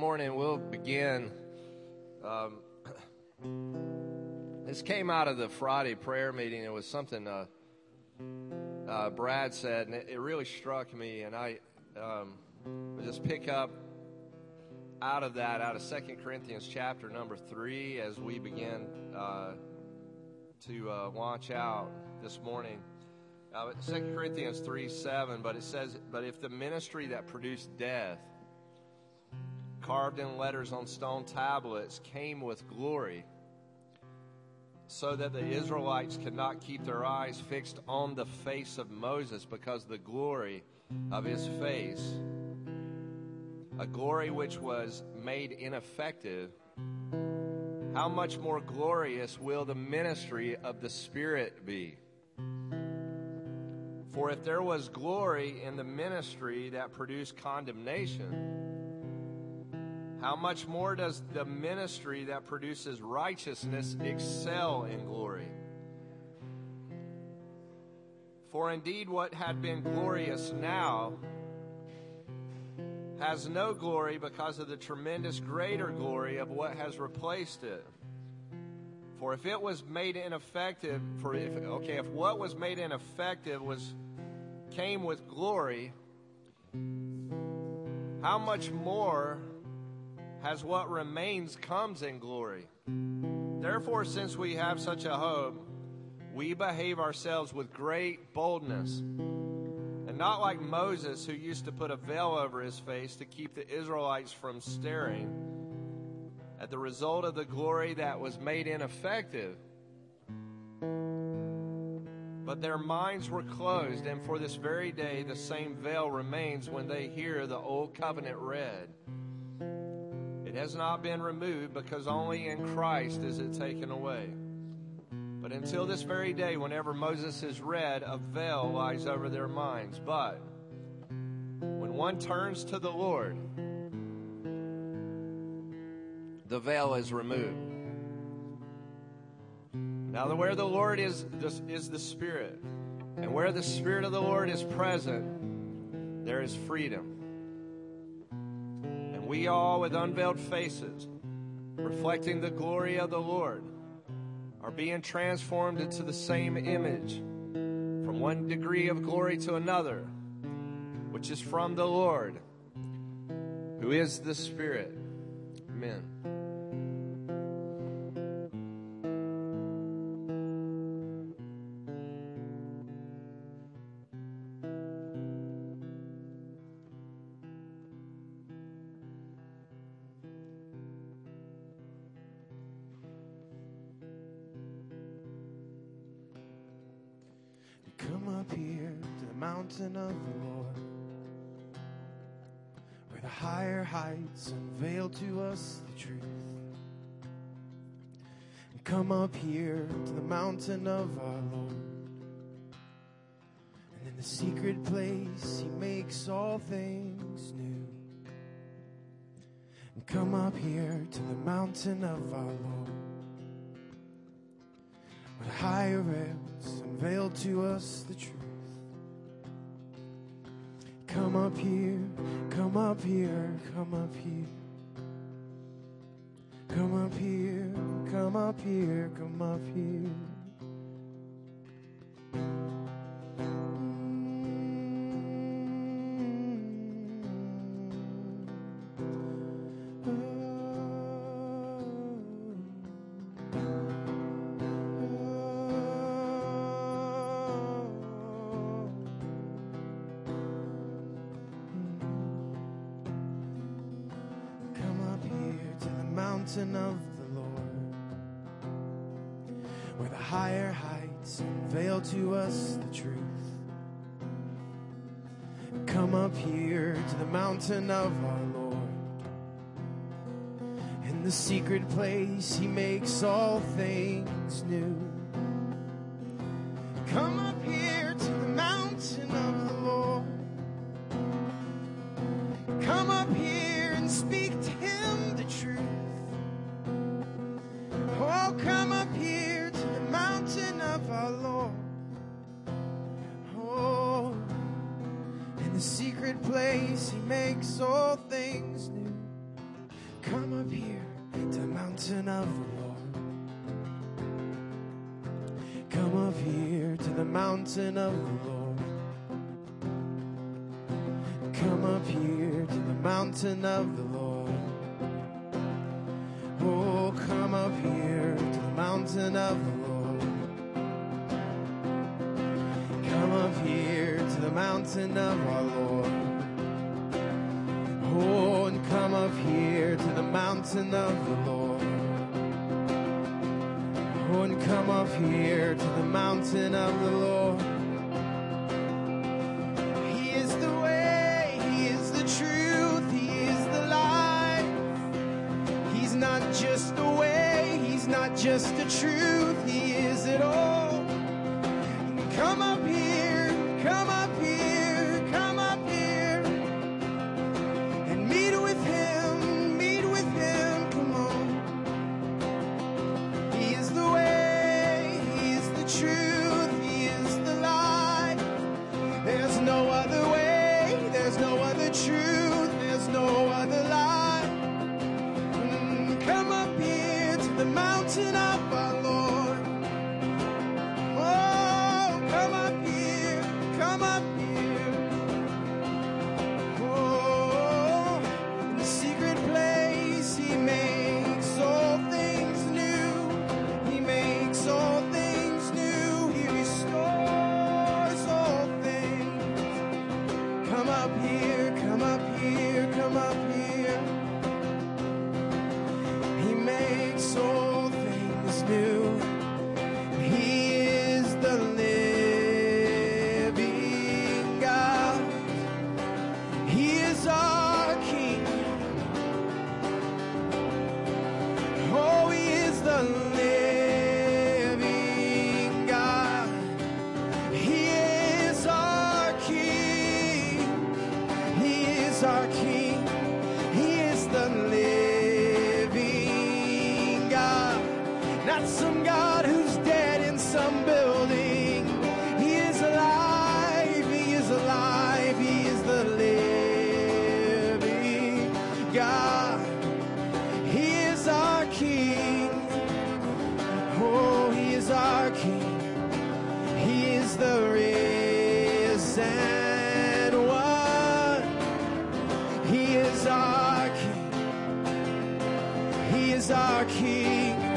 Morning. We'll begin. Um, this came out of the Friday prayer meeting. It was something uh, uh, Brad said, and it, it, really struck me. And I um, just pick up out of that, out of Second Corinthians chapter number three, as we begin uh, to uh, launch out this morning. Uh, 2 Corinthians 3 7, but it says, But if the ministry that produced death, carved in letters on stone tablets, came with glory, so that the Israelites could not keep their eyes fixed on the face of Moses because the glory of his face, a glory which was made ineffective, how much more glorious will the ministry of the Spirit be? For if there was glory in the ministry that produced condemnation, how much more does the ministry that produces righteousness excel in glory? For indeed, what had been glorious now has no glory because of the tremendous greater glory of what has replaced it. For if it was made ineffective, for if okay, if what was made ineffective was came with glory, how much more has what remains comes in glory. Therefore, since we have such a hope, we behave ourselves with great boldness, and not like Moses, who used to put a veil over his face to keep the Israelites from staring at the result of the glory that was made ineffective. But their minds were closed, and for this very day the same veil remains when they hear the old covenant read. It has not been removed because only in Christ is it taken away. But until this very day, whenever Moses is read, a veil lies over their minds. But when one turns to the Lord, the veil is removed. Now, where the Lord is, is the Spirit, and where the Spirit of the Lord is present, there is freedom we all, with unveiled faces, reflecting the glory of the Lord, are being transformed into the same image from one degree of glory to another, which is from the Lord, who is the Spirit. Amen. Heights unveil to us the truth. And come up here to the mountain of our Lord. And in the secret place, He makes all things new. And come up here to the mountain of our Lord, where higher realms unveil to us the truth. Come up here, come up here, come up here. Come up here, come up here, come up here. Of our Lord. In the secret place, He makes all things new. mountain of the Lord. Come up here to the mountain of the Lord. Oh, come up here to the mountain of the Lord. Come up here to the mountain of our Lord. Oh, and come up here to the mountain of the Lord. Oh, and come up here to the mountain of the Lord. just a true He is our King. He is our King.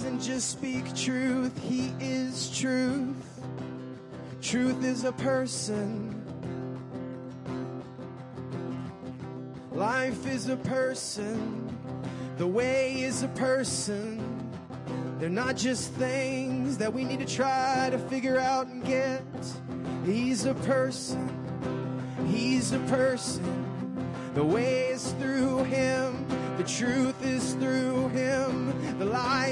doesn't just speak truth, He is truth. Truth is a person. Life is a person. The way is a person. They're not just things that we need to try to figure out and get. He's a person. He's a person. The way is through him. The truth is through him. The light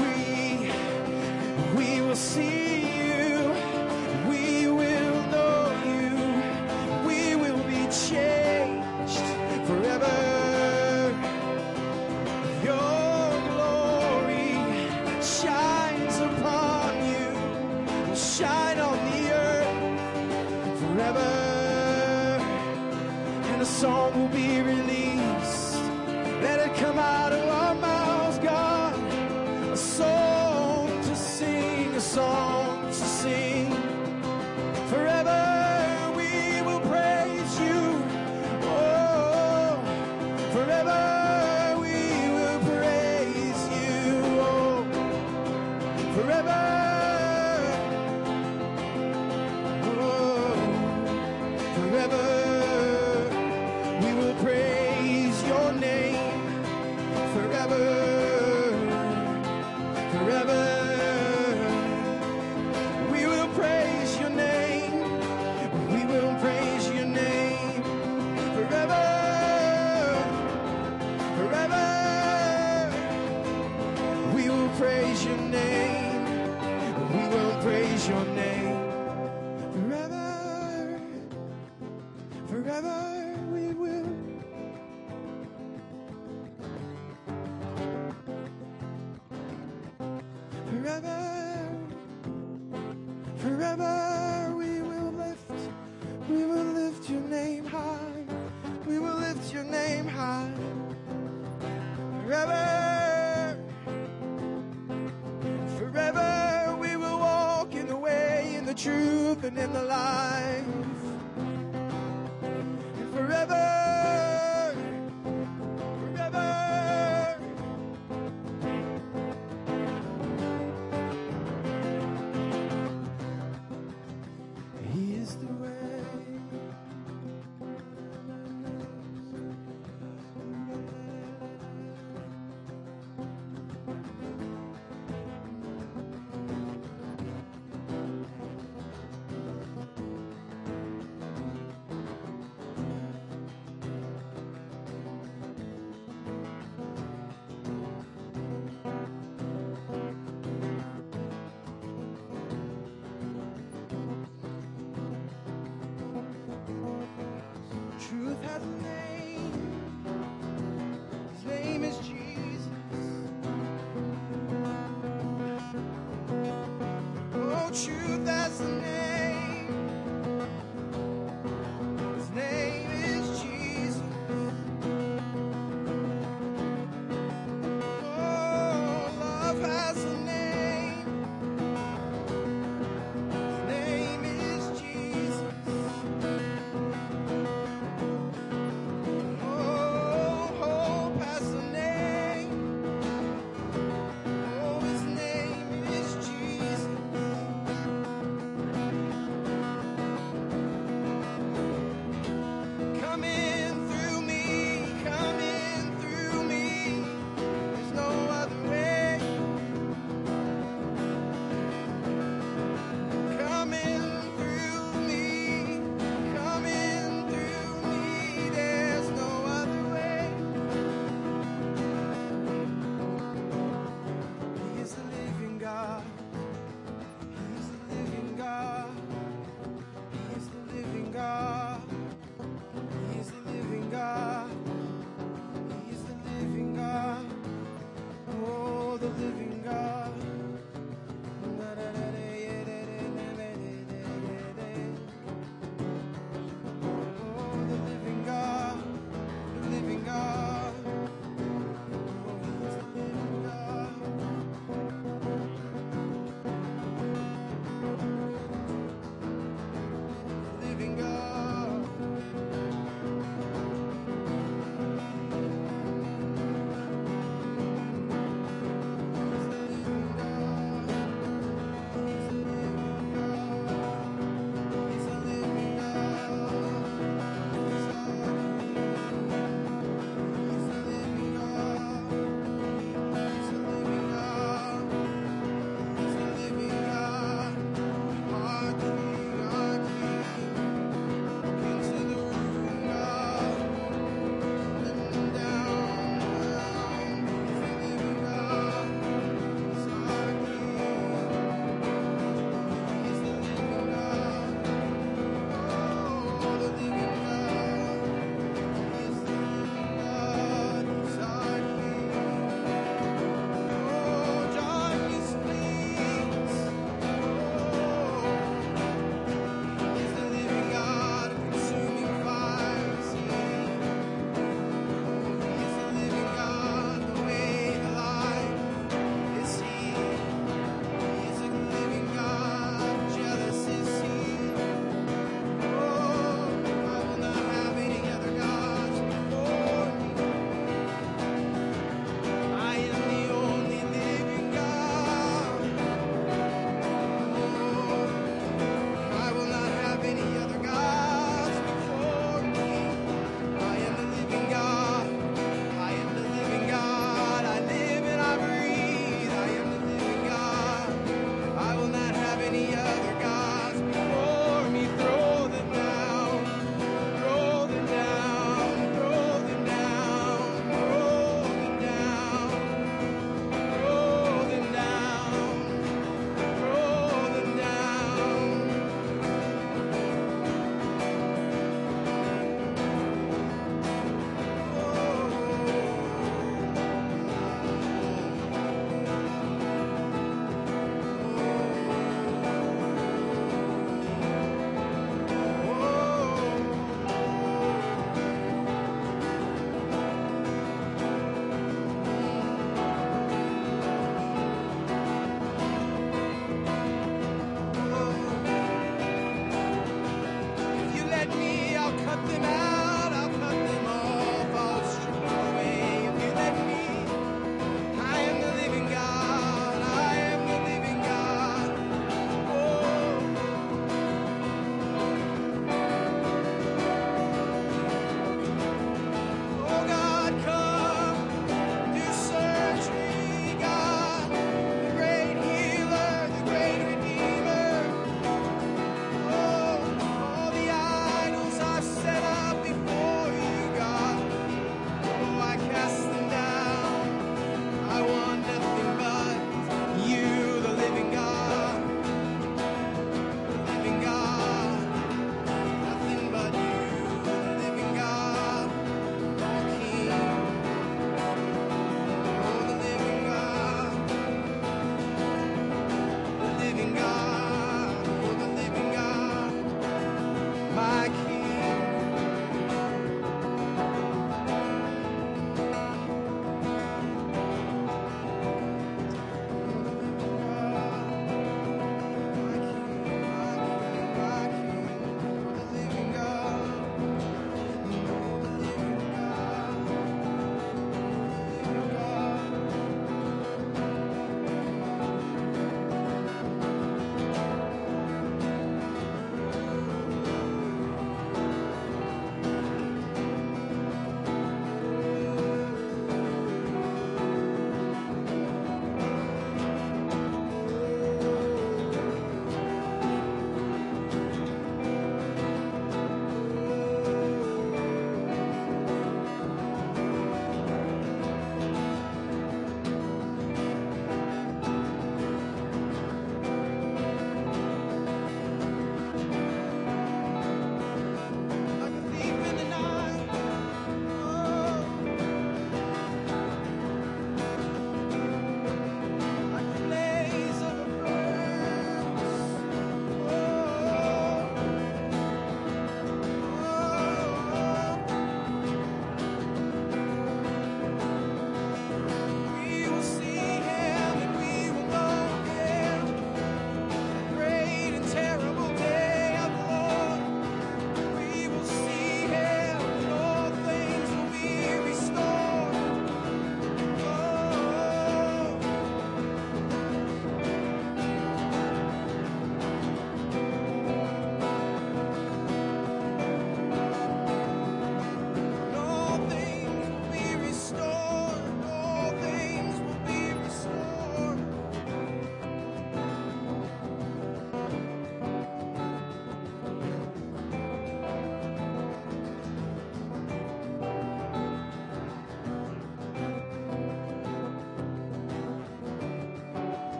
We, we will see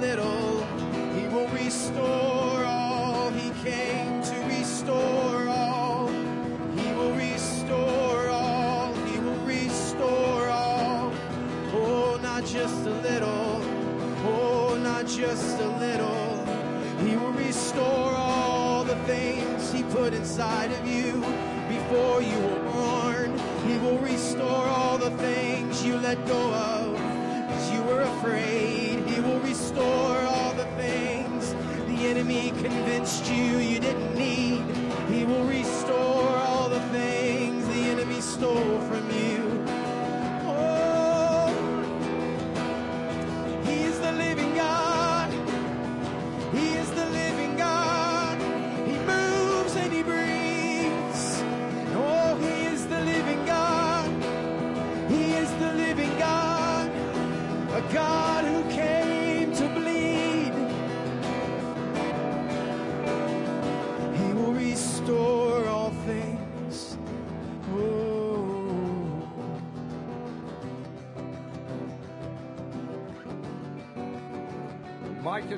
little. He will restore all. He came to restore all. He will restore all. He will restore all. Oh, not just a little. Oh, not just a little. He will restore all the things He put inside of you before you were born. He will restore all the things you let go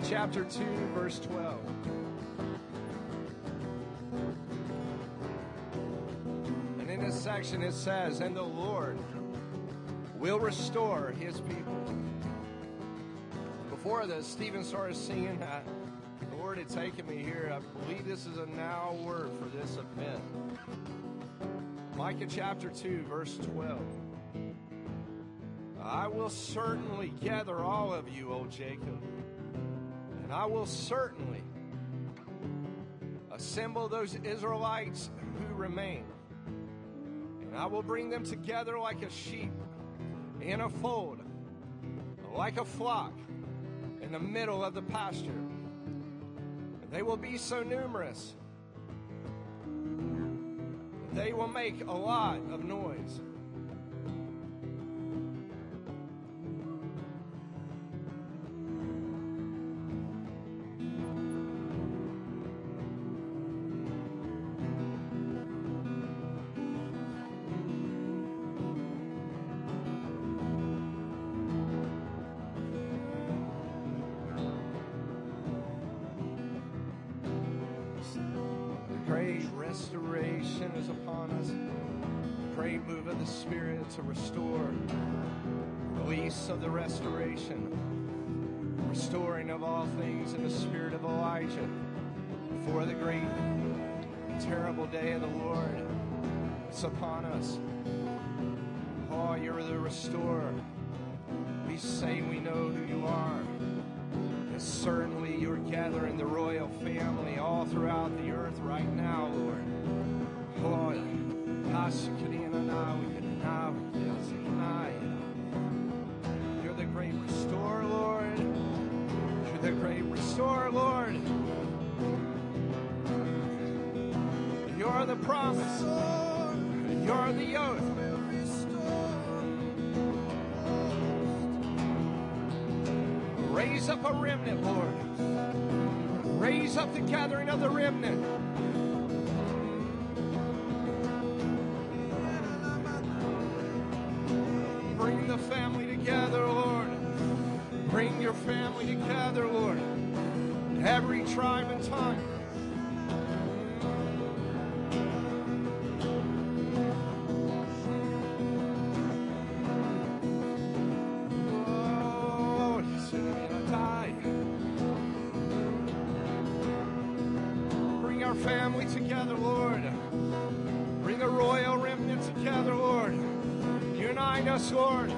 chapter 2, verse 12. And in this section it says, And the Lord will restore his people. Before the Stephen started singing, uh, the Lord had taken me here. I believe this is a now word for this event. Micah chapter 2, verse 12. I will certainly gather all of you, O Jacob, and I will certainly assemble those Israelites who remain. And I will bring them together like a sheep in a fold, like a flock in the middle of the pasture. And they will be so numerous they will make a lot of noise. Great move of the Spirit to restore. Release of the restoration. Restoring of all things in the spirit of Elijah. For the great, terrible day of the Lord It's upon us. Oh, you're the restorer. We say we know who you are. And certainly you're gathering the royal family all throughout the earth right now, Lord. Oh, Lord, you're the great restorer, Lord. You're the great restorer, Lord. You're the promise. You're the oath. Raise up a remnant, Lord. Raise up the gathering of the remnant. Family together, Lord. Bring your family together, Lord. Every tribe and tongue. Oh, die. Bring our family together, Lord. Bring the royal remnant together, Lord. Unite us, Lord.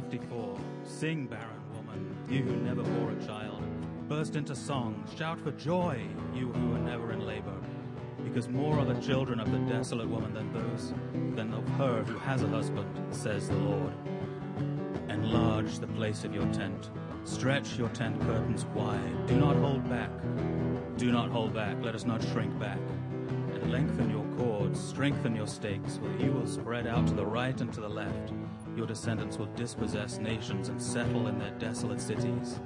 54 Sing, barren woman, you who never bore a child. Burst into song, shout for joy, you who were never in labor. Because more are the children of the desolate woman than those, than of her who has a husband, says the Lord. Enlarge the place of your tent, Stretch your tent curtains wide. Do not hold back. Do not hold back. Let us not shrink back. And lengthen your strengthen your stakes, for you will spread out to the right and to the left. Your descendants will dispossess nations and settle in their desolate cities.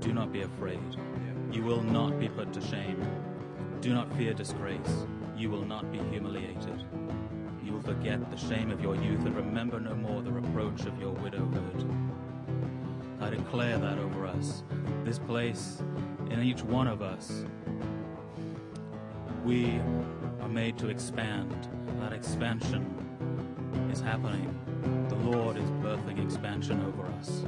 Do not be afraid. You will not be put to shame. Do not fear disgrace. You will not be humiliated. You will forget the shame of your youth and remember no more the reproach of your widowhood. I declare that over us, this place, in each one of us. We are made to expand. That expansion is happening. The Lord is birthing expansion over us.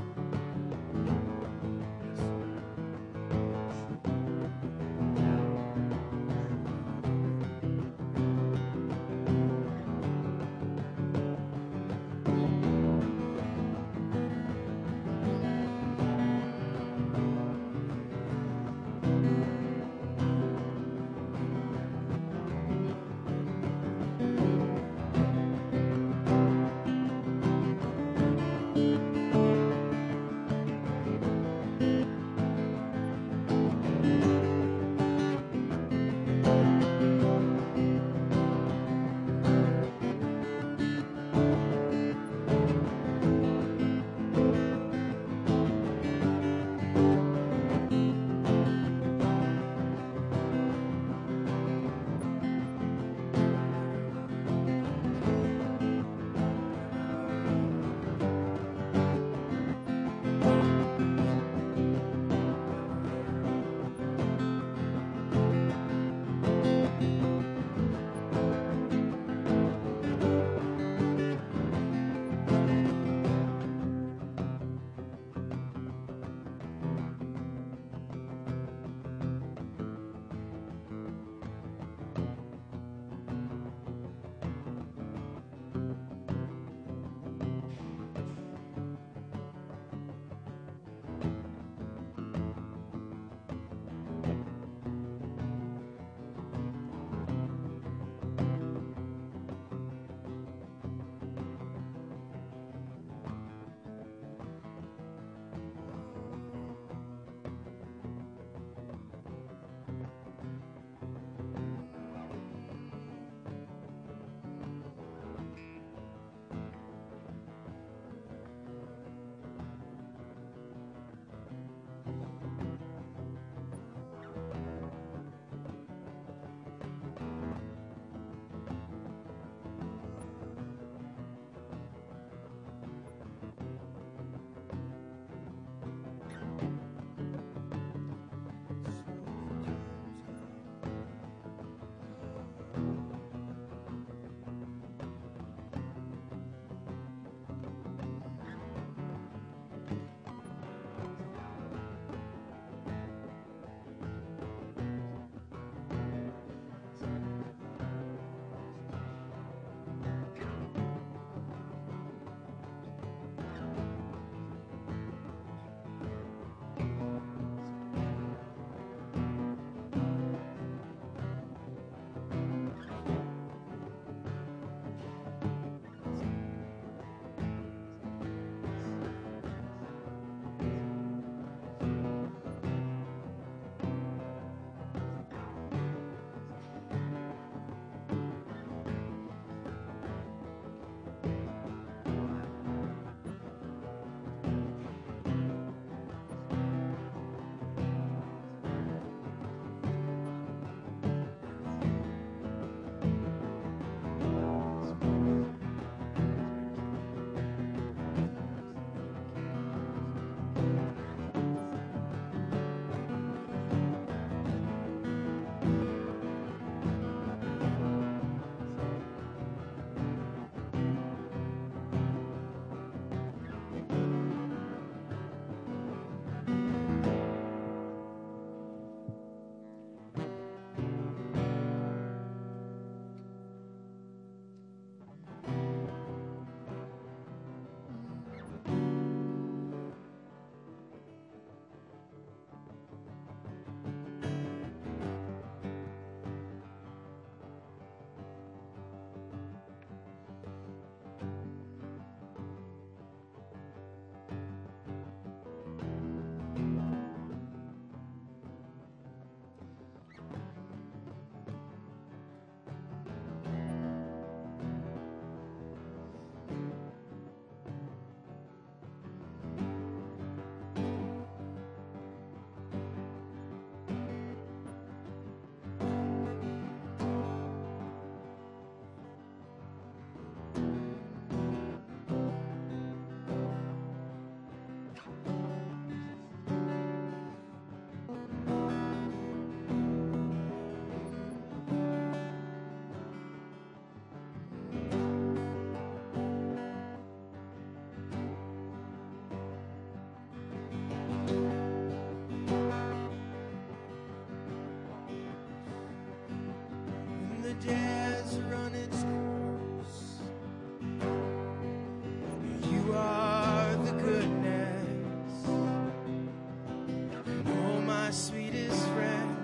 run its course. You are the goodness. Oh, my sweetest friend,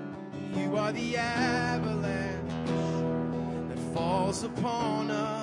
you are the avalanche that falls upon us.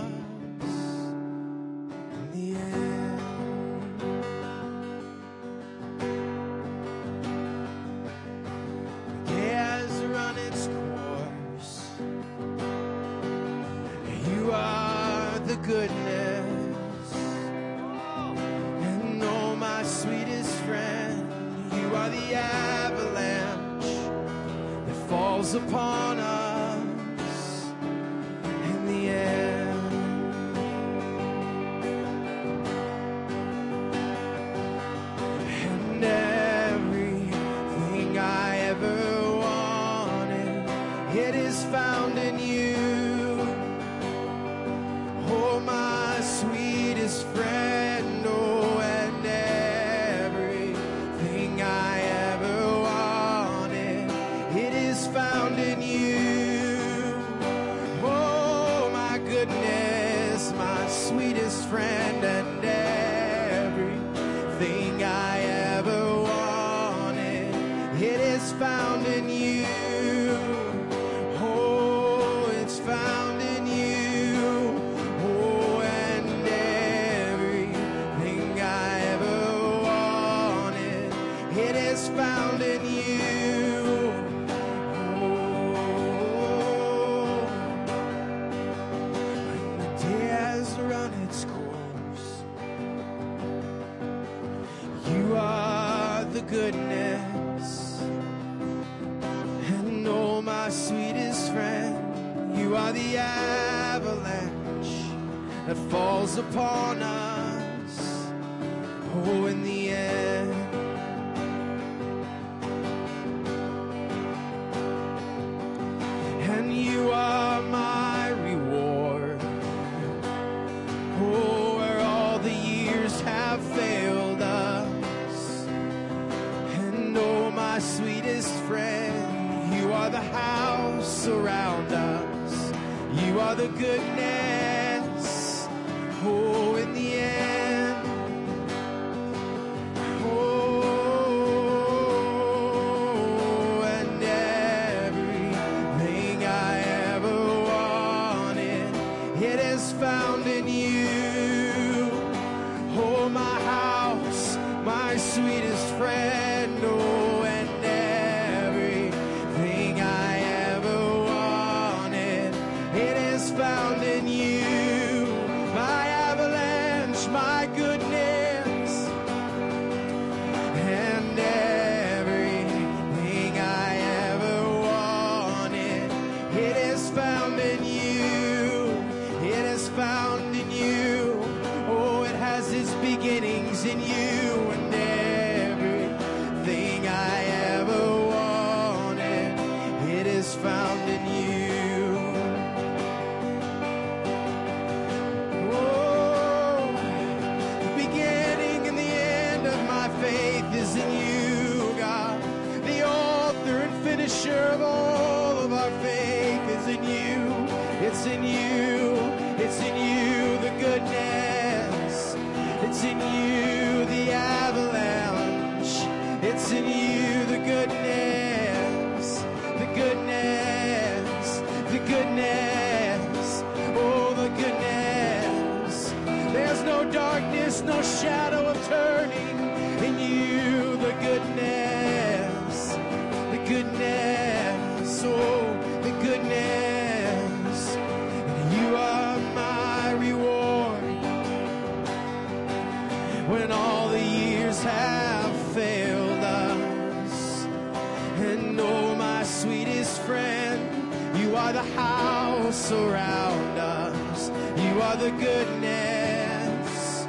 the house around us. You are the goodness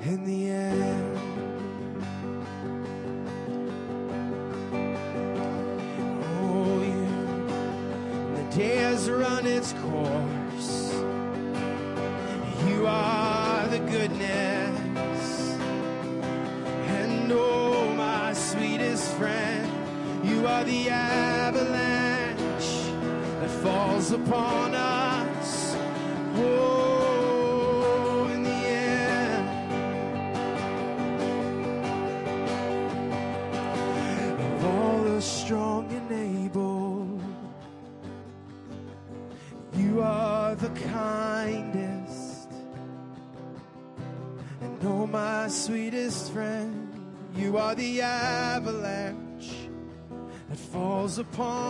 in the end. Oh, yeah. the day has run its course. You are the goodness. And oh, my sweetest friend, you are the avalanche falls upon us. Whoa, in the end, of all the strong and able, you are the kindest, and oh, my sweetest friend, you are the avalanche that falls upon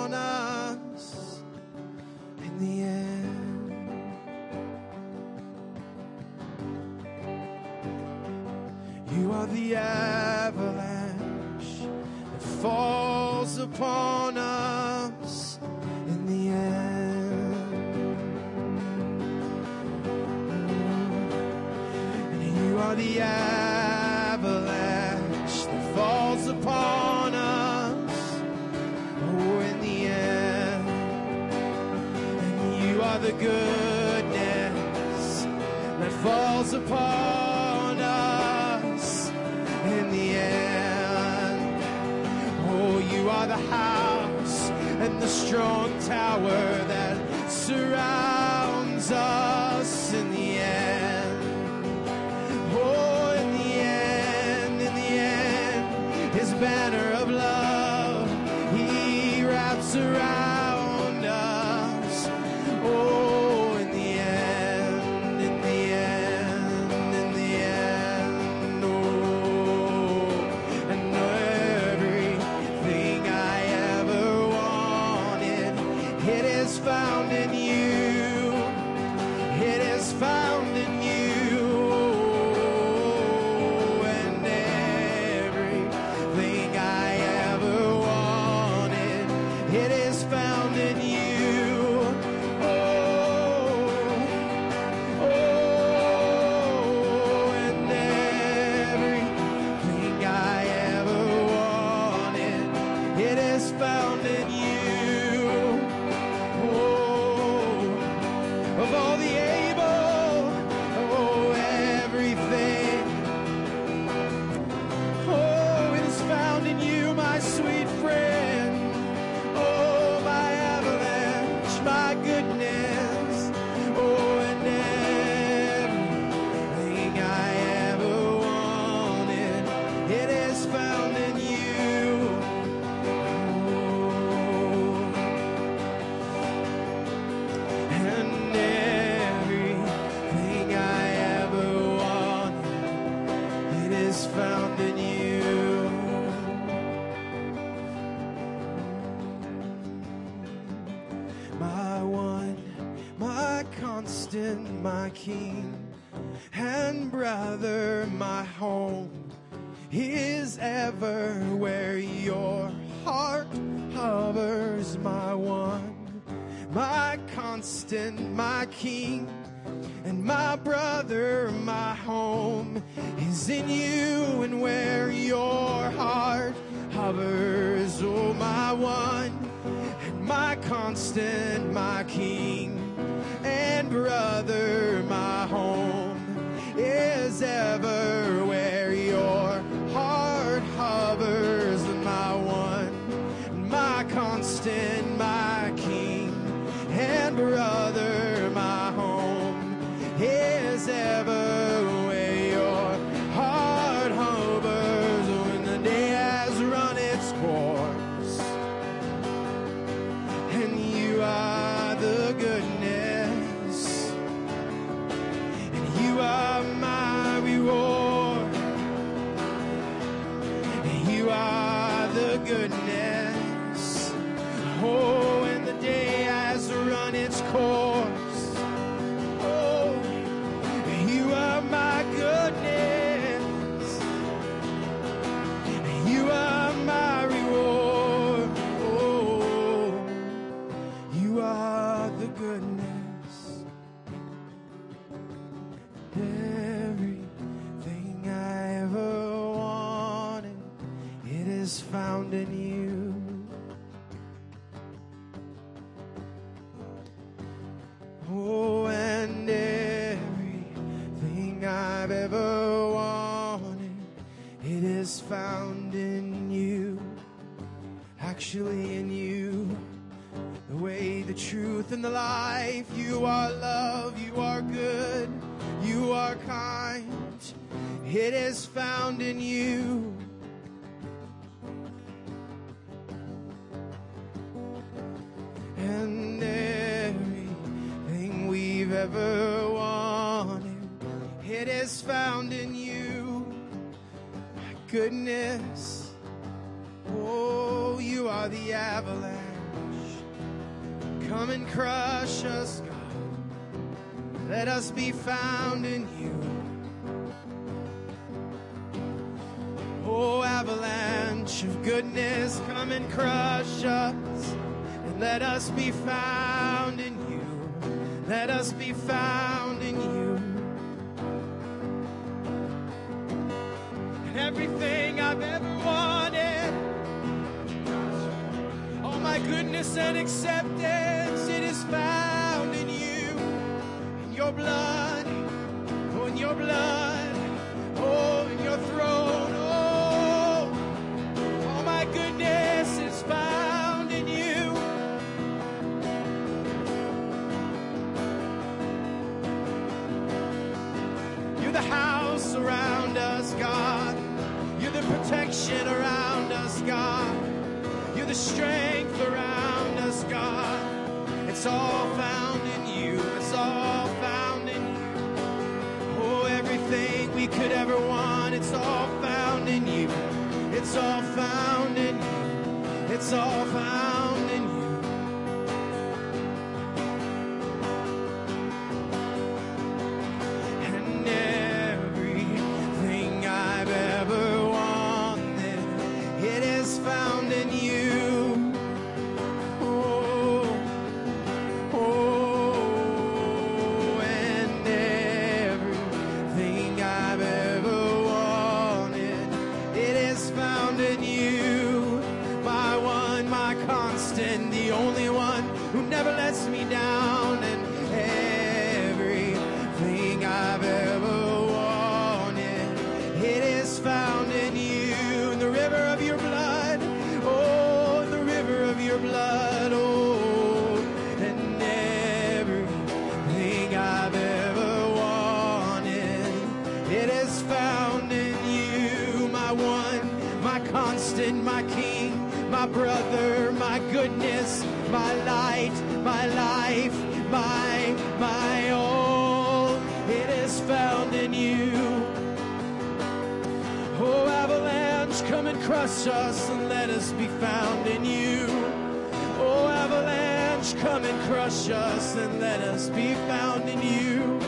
and crush us and let us be found in you.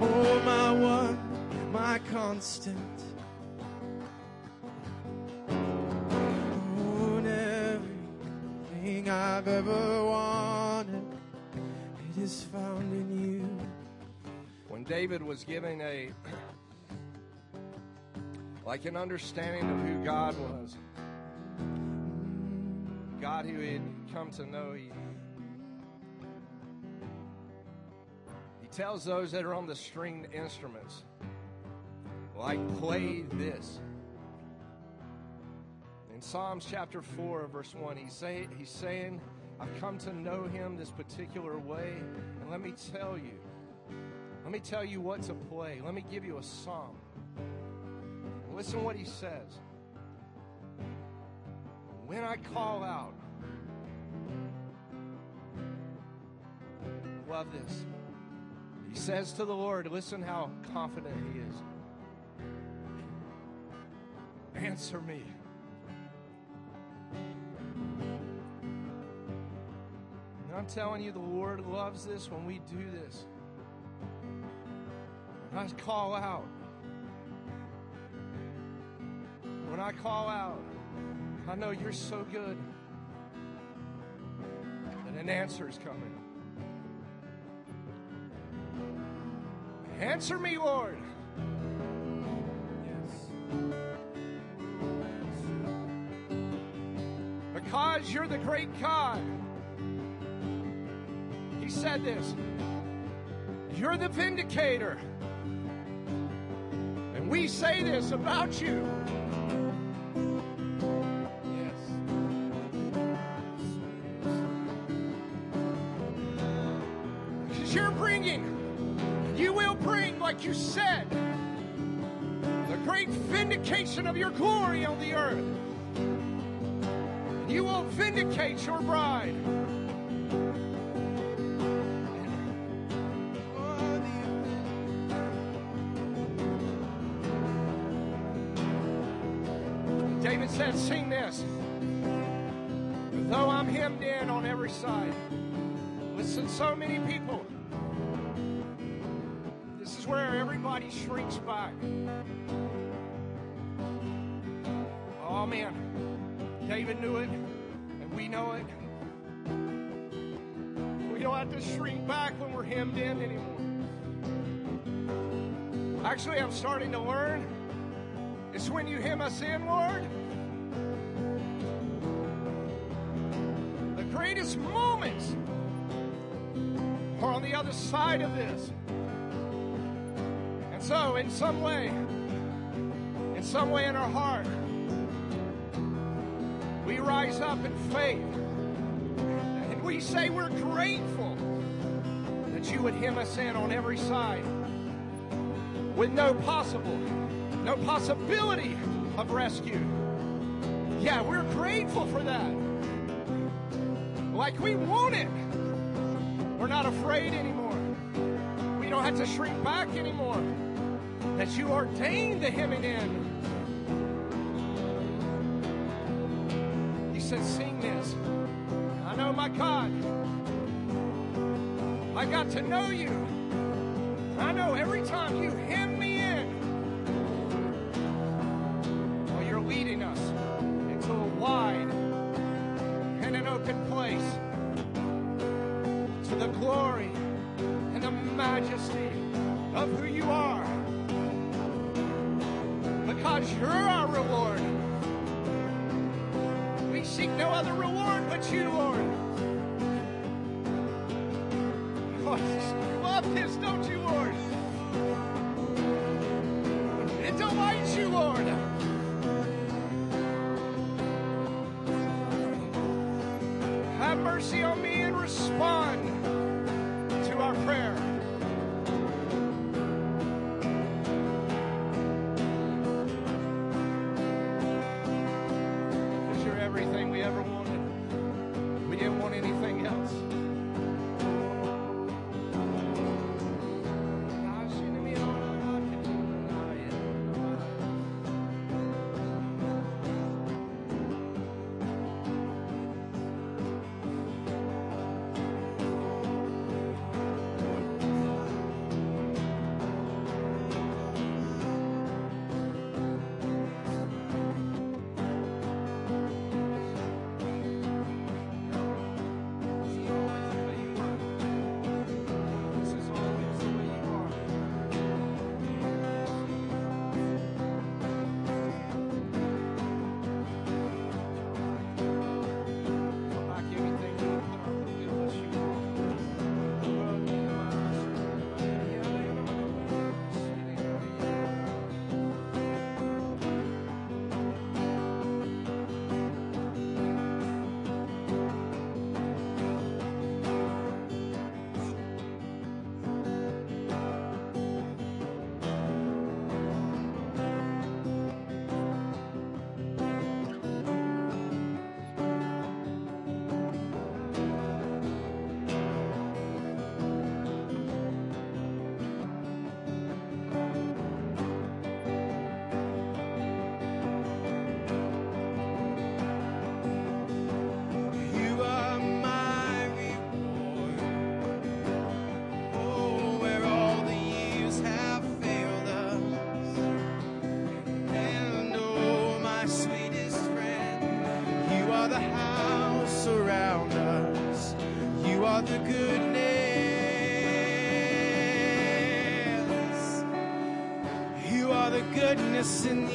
Oh, my one, my constant. I've ever wanted, it is found in you. When David was giving a like an understanding of who God was, God who he had come to know, he, tells those that are on the stringed instruments, like play this. In Psalms chapter 4, verse 1, he's, say, he's saying, I've come to know him this particular way, and let me tell you, let me tell you what to play. Let me give you a psalm. Listen what he says. When I call out, love this. Says to the Lord, listen how confident he is. Answer me. And I'm telling you, the Lord loves this when we do this. When I call out, when I call out, I know you're so good that an answer is coming. Answer me, Lord. Because you're the great God. He said this. You're the vindicator. And we say this about you. You said, the great vindication of your glory on the earth. You will vindicate your bride. David said, Sing this. Though I'm hemmed in on every side. Listen, so many people. Everybody shrinks back. Oh man, David knew it, and we know it. We don't have to shrink back when we're hemmed in anymore. Actually, I'm starting to learn it's when you hem us in, Lord. The greatest moments are on the other side of this. So, in some way, in some way in our heart, we rise up in faith and we say we're grateful that you would hem us in on every side with no possible, no possibility of rescue. Yeah, we're grateful for that. Like we want it. We're not afraid anymore. We don't have to shrink back anymore. That you ordained the hemming in. He said, Sing this. I know my God. I got to know you. I know every time you hem Because you're our reward. We seek no other reward but you, Lord. Goodness in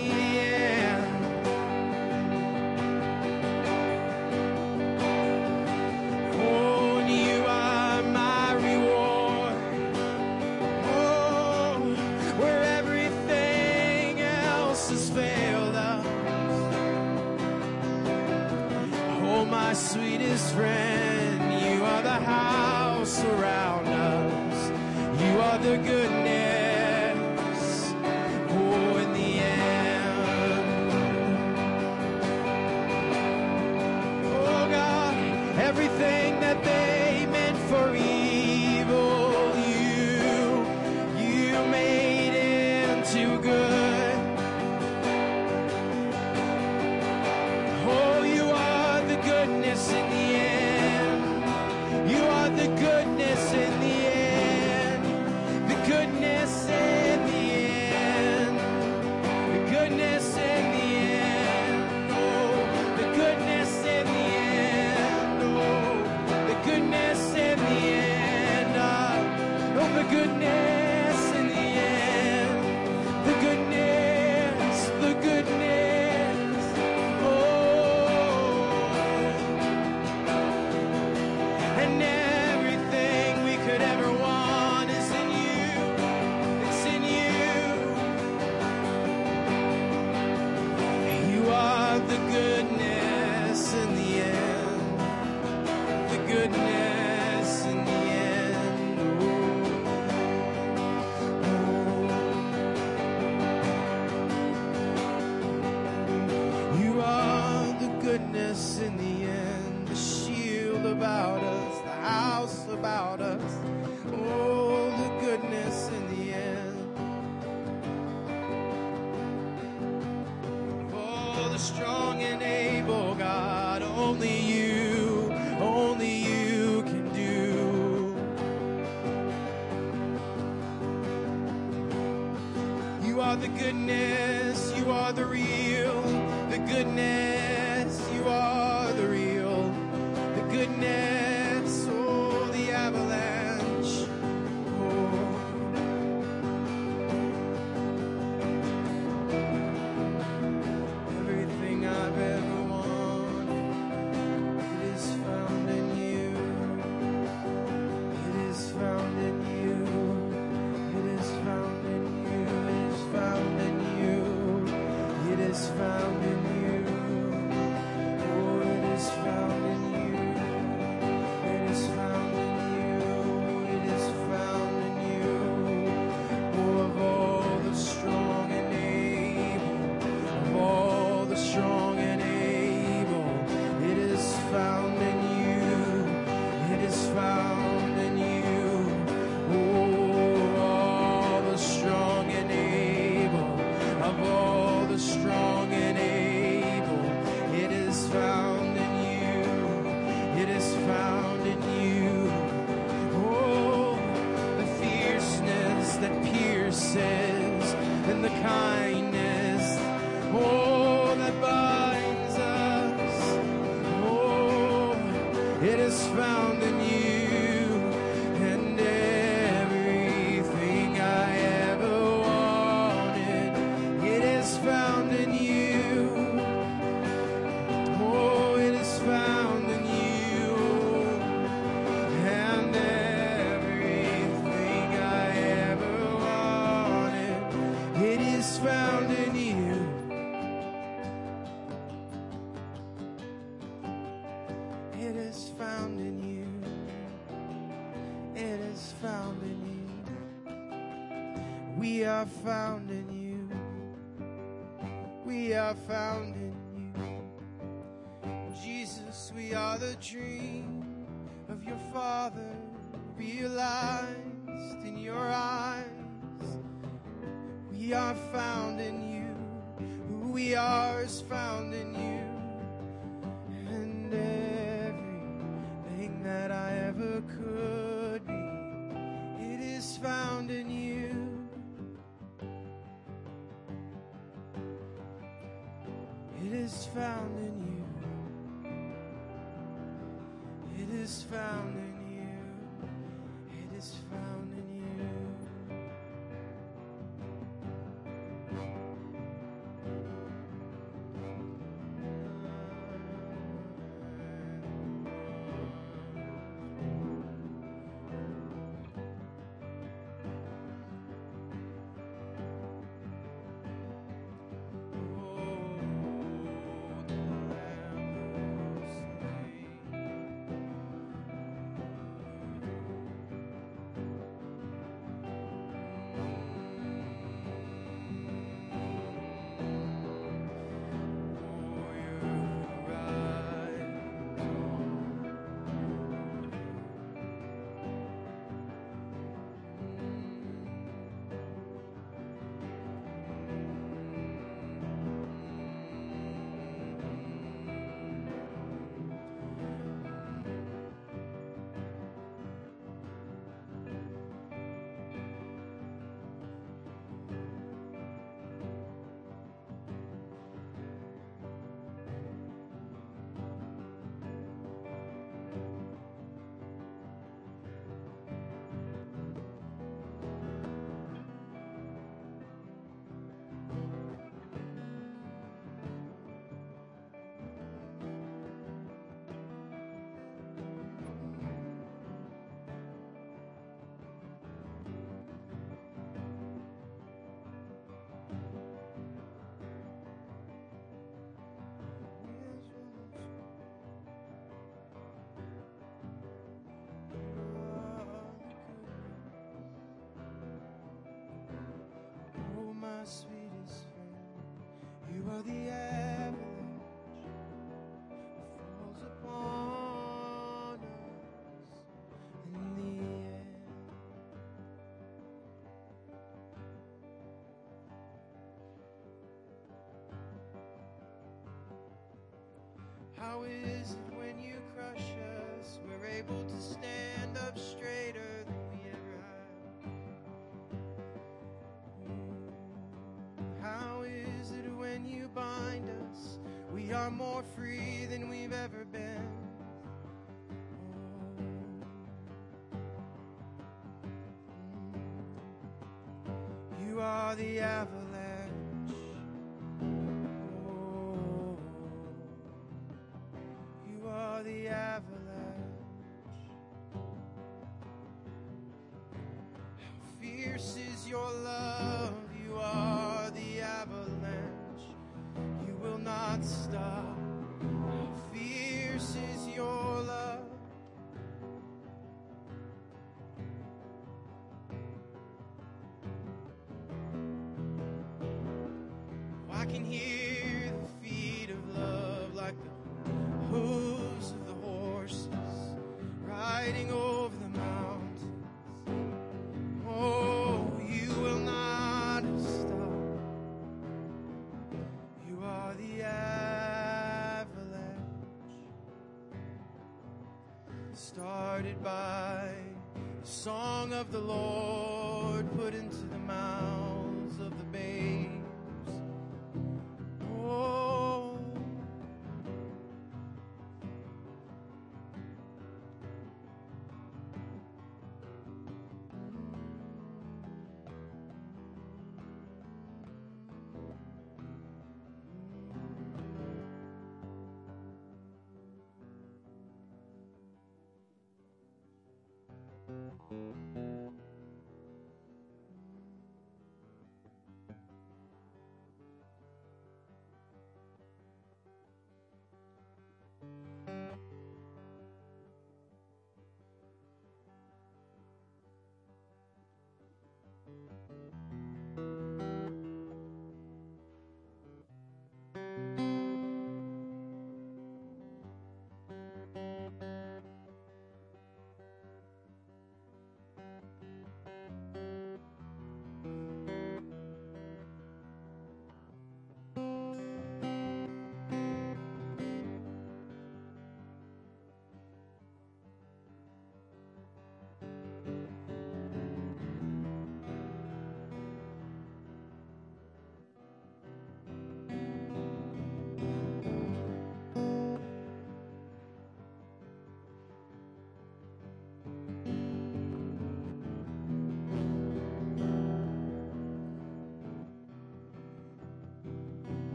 How is it when you crush us, we're able to stand up straighter than we ever have? How is it when you bind us, we are more free than we've ever the Lord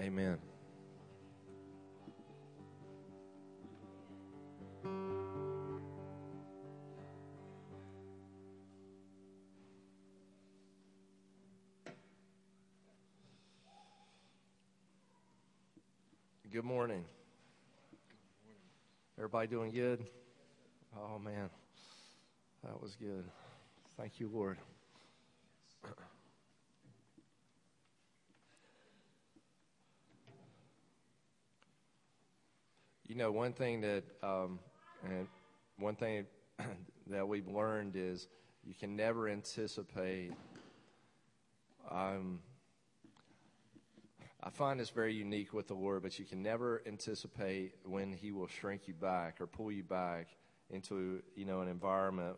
Amen. Good morning. Everybody doing good? Oh, man. That was good. Thank you, Lord. Know, one thing that, um, one thing that we've learned is you can never anticipate. Um, I find this very unique with the Lord, but you can never anticipate when He will shrink you back or pull you back into, you know, an environment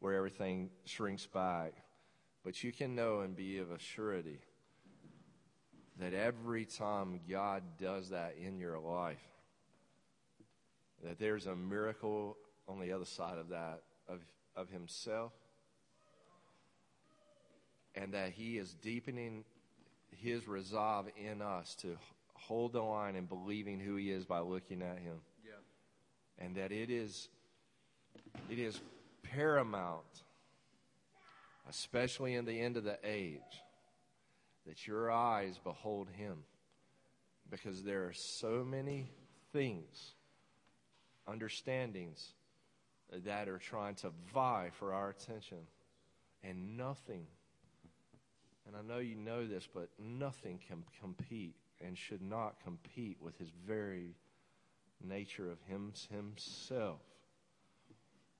where everything shrinks back. But you can know and be of a surety that every time God does that in your life, that there's a miracle on the other side of that, of, of Himself, and that He is deepening His resolve in us to hold the line and believing who He is by looking at Him. Yeah. And that it is, it is paramount, especially in the end of the age, that your eyes behold Him. Because there are so many things understandings that are trying to vie for our attention. And nothing, and I know you know this, but nothing can compete and should not compete with his very nature of him, himself.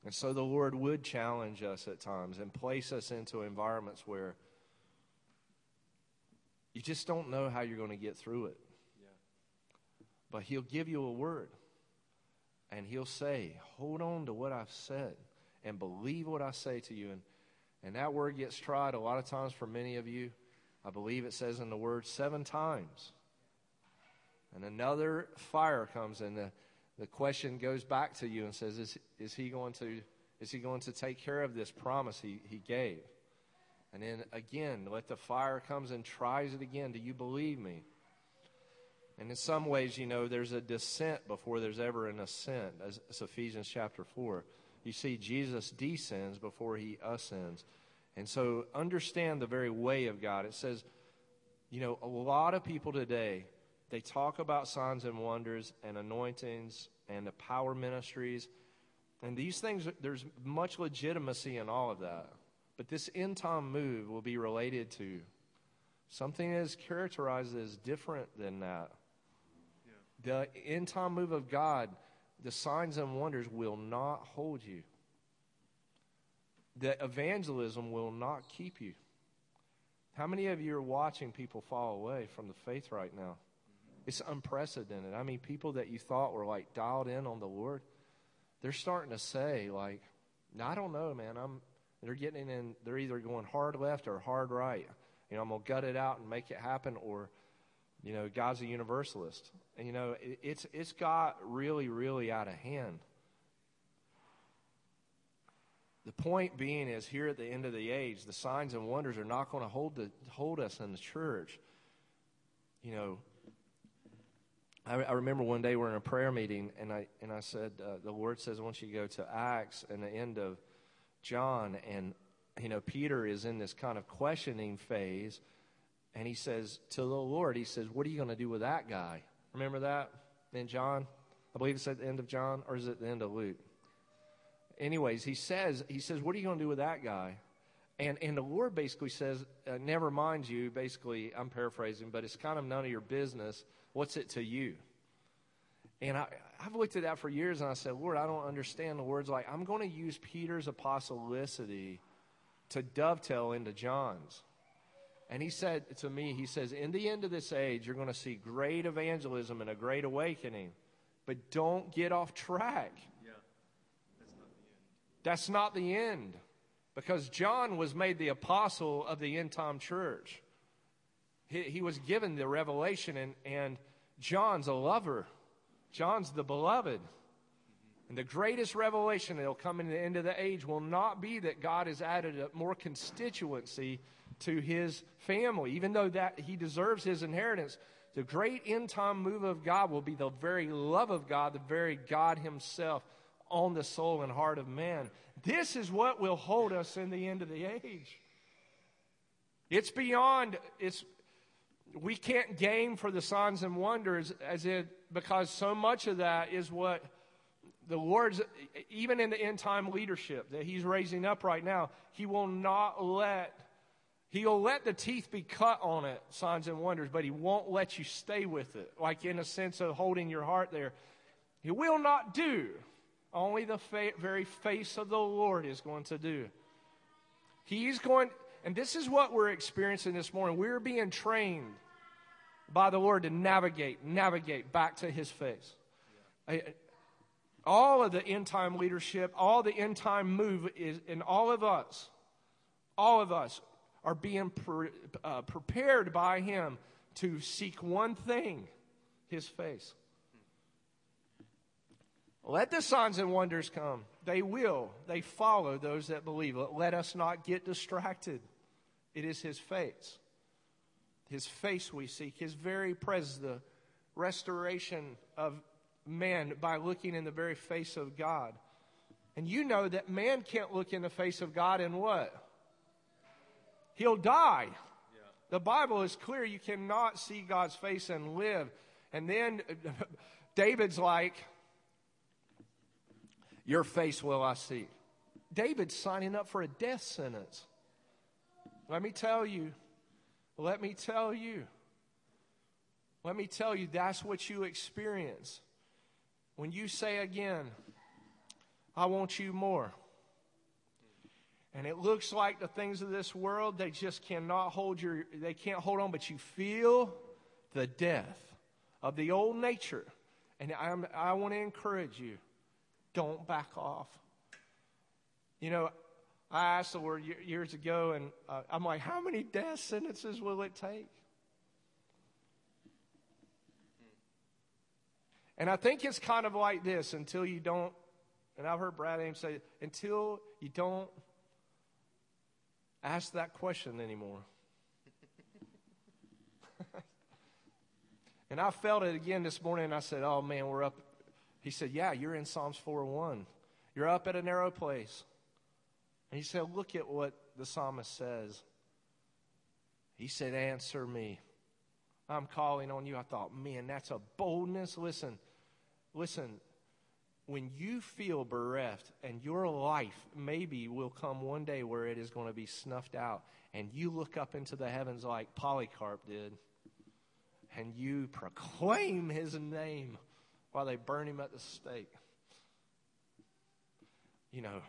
And so the Lord would challenge us at times and place us into environments where you just don't know how you're going to get through it. Yeah. But He'll give you a word and he'll say, Hold on to what I've said and believe what I say to you. And, and that word gets tried a lot of times for many of you. I believe it says in the word seven times. And another fire comes, and the, the question goes back to you and says, is, is, he going to, is he going to take care of this promise he, he gave? And then again, let the fire comes and tries it again. Do you believe me? And in some ways, you know, there's a descent before there's ever an ascent, as, as Ephesians chapter 4. You see, Jesus descends before he ascends. And so understand the very way of God. It says, you know, a lot of people today, they talk about signs and wonders and anointings and the power ministries. And these things, there's much legitimacy in all of that. But this end time move will be related to something that is characterized as different than that the end time move of God, the signs and wonders will not hold you. The evangelism will not keep you. How many of you are watching people fall away from the faith right now? It's unprecedented. I mean, people that you thought were like dialed in on the Lord, they're starting to say, like, I don't know, man. I'm. They're getting in. They're either going hard left or hard right. You know, I'm gonna gut it out and make it happen, or you know, God's a universalist. And, you know, it, it's, it's got really, really out of hand. The point being is here at the end of the age, the signs and wonders are not going to hold, the, hold us in the church. You know, I, I, remember one day we're in a prayer meeting, and I, and I said, uh, the Lord says, I want you to go to Acts and the end of John. And, you know, Peter is in this kind of questioning phase and he says to the Lord, he says, What are you going to do with that guy? Remember that in John? I believe it's at the end of John, or is it the end of Luke? Anyways, he says, he says, What are you going to do with that guy? And, and the Lord basically says, uh, Never mind you. Basically, I'm paraphrasing, but it's kind of none of your business. What's it to you? And I, I've looked at that for years and I said, Lord, I don't understand the words like, I'm going to use Peter's apostolicity to dovetail into John's. And he said to me, he says, in the end of this age, you're going to see great evangelism and a great awakening, but don't get off track. Yeah, that's not the end. That's not the end. Because John was made the apostle of the end time church. He, he was given the revelation, and, and John's a lover. John's the beloved. Mm-hmm. And the greatest revelation that will come in the end of the age will not be that God has added a more constituency to his family, even though that he deserves his inheritance. the great end time move of God will be the very love of God, the very God Himself on the soul and heart of man. This is what will hold us in the end of the age. It's beyond, it's, we can't game for the signs and wonders as it, because so much of that is what the Lord's, even in the end time leadership that He's raising up right now, He will not let, He'll let the teeth be cut on it, signs and wonders, but He won't let you stay with it, like in a sense of holding your heart there. He will not do. Only the fa- very face of the Lord is going to do. He's going, and this is what we're experiencing this morning. We're being trained by the Lord to navigate, navigate back to His face. I, all of the end time leadership, all the end time move is, in all of us, all of us are being pre, uh, prepared by Him to seek one thing His face. Let the signs and wonders come. They will. They follow those that believe. Let us not get distracted. It is His face. His face we seek, His very presence, the restoration of man by looking in the very face of God. And you know that man can't look in the face of God and what? He'll die. The Bible is clear. You cannot see God's face and live. And then David's like, Your face will I see. David's signing up for a death sentence. Let me tell you, let me tell you, let me tell you, that's what you experience. When you say again, I want you more. And it looks like the things of this world, they just cannot hold your, they can't hold on, but you feel the death of the old nature. And I'm, I want to encourage you don't back off. You know, I asked the Lord years ago, and uh, I'm like, how many death sentences will it take? And I think it's kind of like this until you don't, and I've heard Brad Ames say, until you don't ask that question anymore. and I felt it again this morning, I said, oh man, we're up. He said, yeah, you're in Psalms 4 1. You're up at a narrow place. And he said, look at what the psalmist says. He said, answer me. I'm calling on you. I thought, man, that's a boldness. Listen, listen, when you feel bereft and your life maybe will come one day where it is going to be snuffed out, and you look up into the heavens like Polycarp did, and you proclaim his name while they burn him at the stake. You know,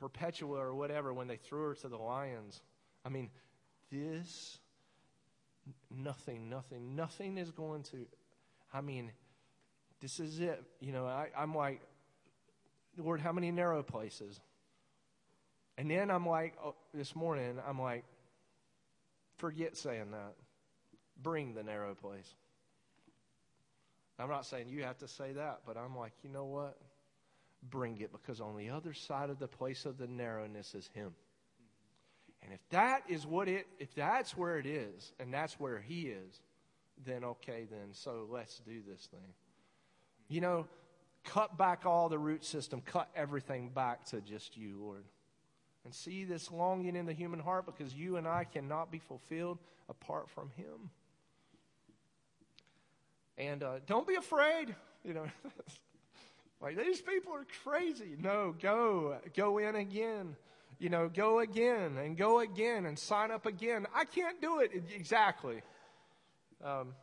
Perpetua or whatever, when they threw her to the lions. I mean, this nothing, nothing, nothing is going to. I mean, this is it. You know, I, I'm like, Lord, how many narrow places? And then I'm like, oh, this morning, I'm like, forget saying that. Bring the narrow place. I'm not saying you have to say that, but I'm like, you know what? Bring it because on the other side of the place of the narrowness is Him. And if that is what it, if that's where it is, and that's where He is, then okay, then so let's do this thing. You know, cut back all the root system, cut everything back to just you, Lord. And see this longing in the human heart because you and I cannot be fulfilled apart from Him. And uh, don't be afraid. You know, like these people are crazy. No, go, go in again you know, go again and go again and sign up again. I can't do it exactly. Um,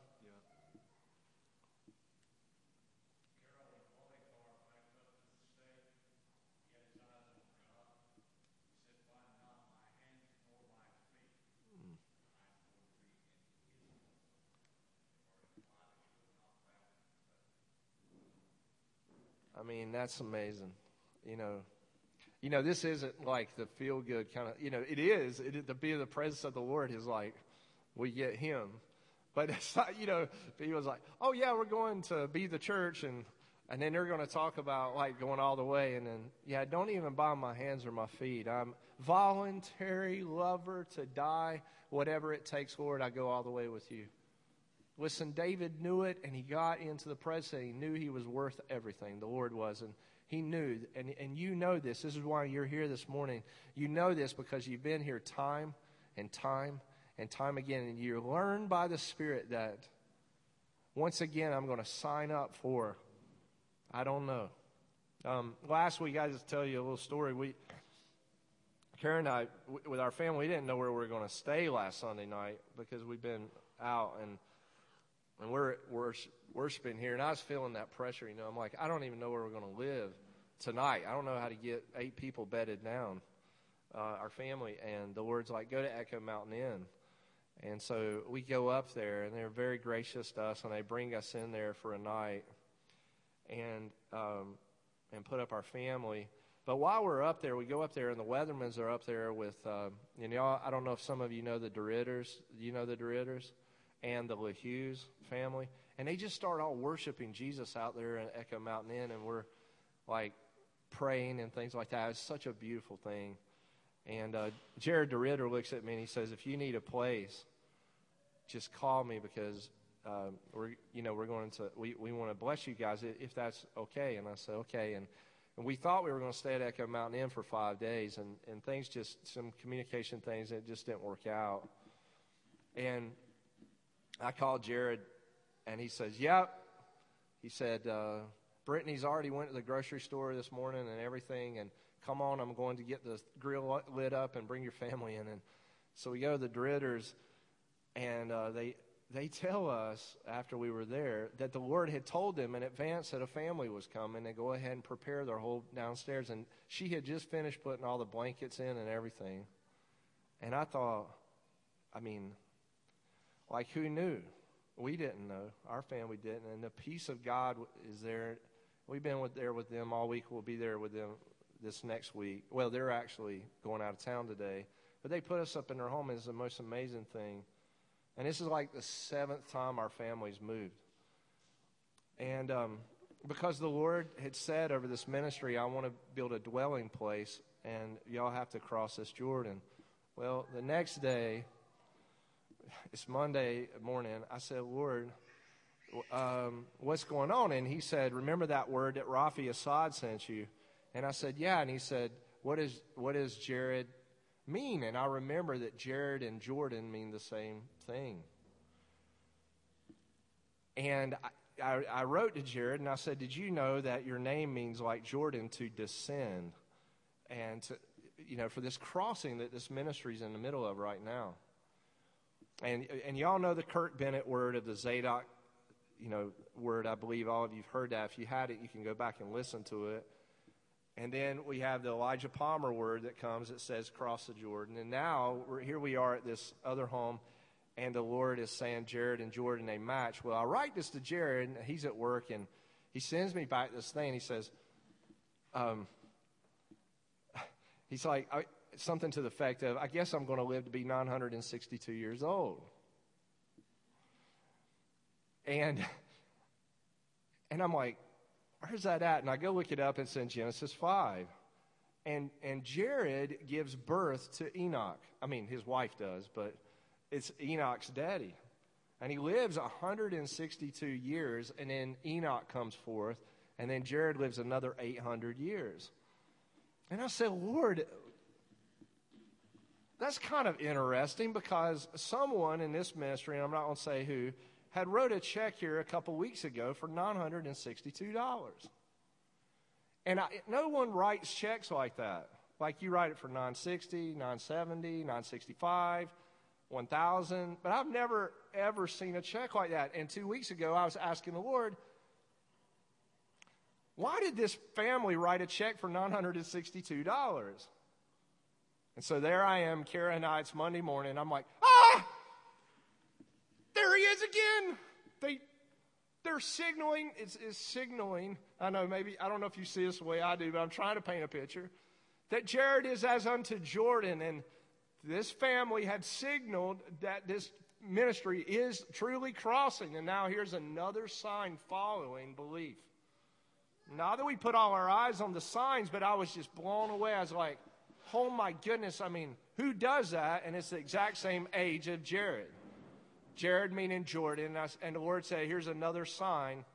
I mean, that's amazing. You know, you know, this isn't like the feel good kind of, you know, it is. It, to be in the presence of the Lord is like, we get Him. But it's not, you know, he was like, oh, yeah, we're going to be the church. And, and then they're going to talk about like going all the way. And then, yeah, don't even bind my hands or my feet. I'm voluntary lover to die, whatever it takes, Lord, I go all the way with you. Listen, David knew it, and he got into the presence, and he knew he was worth everything. The Lord was, and he knew. And, and you know this. This is why you're here this morning. You know this because you've been here time and time and time again, and you learn by the Spirit that once again, I'm going to sign up for, I don't know. Um, last week, I just tell you a little story. We, Karen and I, with our family, we didn't know where we were going to stay last Sunday night because we've been out and and we're, we're worshiping here. And I was feeling that pressure. You know, I'm like, I don't even know where we're going to live tonight. I don't know how to get eight people bedded down, uh, our family. And the Lord's like, go to Echo Mountain Inn. And so we go up there, and they're very gracious to us, and they bring us in there for a night, and um, and put up our family. But while we're up there, we go up there, and the Weathermans are up there with, uh, you know, I don't know if some of you know the Derritters. You know the Derritters? And the LaHughes family. And they just start all worshiping Jesus out there in Echo Mountain Inn, and we're like praying and things like that. It's such a beautiful thing. And uh, Jared DeRitter looks at me and he says, "If you need a place, just call me because um, we're you know we're going to we, we want to bless you guys if that's okay." And I said, "Okay." And and we thought we were going to stay at Echo Mountain Inn for five days, and, and things just, some communication things, it just didn't work out. And I called Jared, and he says, Yep. He said, uh, Brittany's already went to the grocery store this morning and everything, and come on, I'm going to get the grill lit up and bring your family in. And so we go to the Dritters, and uh, they they tell us after we were there that the Lord had told them in advance that a family was coming and go ahead and prepare their whole downstairs. And she had just finished putting all the blankets in and everything. And I thought, I mean, like who knew? We didn't know. Our family didn't. And the peace of God is there. We've been with, there with them all week. We'll be there with them this next week. Well, they're actually going out of town today. But they put us up in their home. It's the most amazing thing. And this is like the seventh time our family's moved. And um, because the Lord had said over this ministry, I want to build a dwelling place, and y'all have to cross this Jordan. Well, the next day, it's Monday morning, I said, Lord, um, what's going on? And he said, Remember that word that Rafi Assad sent you? And I said, Yeah. And he said, What is, what is Jared mean. And I remember that Jared and Jordan mean the same thing. And I, I, I, wrote to Jared and I said, Did you know that your name means like Jordan to descend? And, to, you know, for this crossing that this ministry is in the middle of right now. And, and y'all know the Kurt Bennett word of the Zadok, you know, word. I believe all of you've heard that. If you had it, you can go back and listen to it. And then we have the Elijah Palmer word that comes that says cross the Jordan. And now here we are at this other home, and the Lord is saying Jared and Jordan they match. Well, I write this to Jared, and he's at work, and he sends me back this thing. He says, um, he's like, I, something to the effect of, I guess I'm going to live to be 962 years old. And, and I'm like, where's that at? And I go look it up, and it's in Genesis 5. And, and Jared gives birth to Enoch. I mean, his wife does, but it's Enoch's daddy. And he lives 162 years, and then Enoch comes forth, and then Jared lives another 800 years. And I said, Lord, that's kind of interesting because someone in this ministry, and I'm not going to say who, had wrote a check here a couple weeks ago for $962. And I, no one writes checks like that. Like you write it for 960, 970, 965, 1000, but I've never ever seen a check like that. And 2 weeks ago I was asking the Lord, why did this family write a check for $962? And so there I am, Kara and I, it's Monday morning. I'm like, ah, there he is again. They, they're signaling, it's, it's signaling. I know maybe, I don't know if you see this the way I do, but I'm trying to paint a picture. That Jared is as unto Jordan, and this family had signaled that this ministry is truly crossing, and now here's another sign following belief. Not that we put all our eyes on the signs, but I was just blown away. I was like, oh my goodness, I mean, who does that? And it's the exact same age of Jared. Jared meaning Jordan. And, the Lord said, Here's another sign.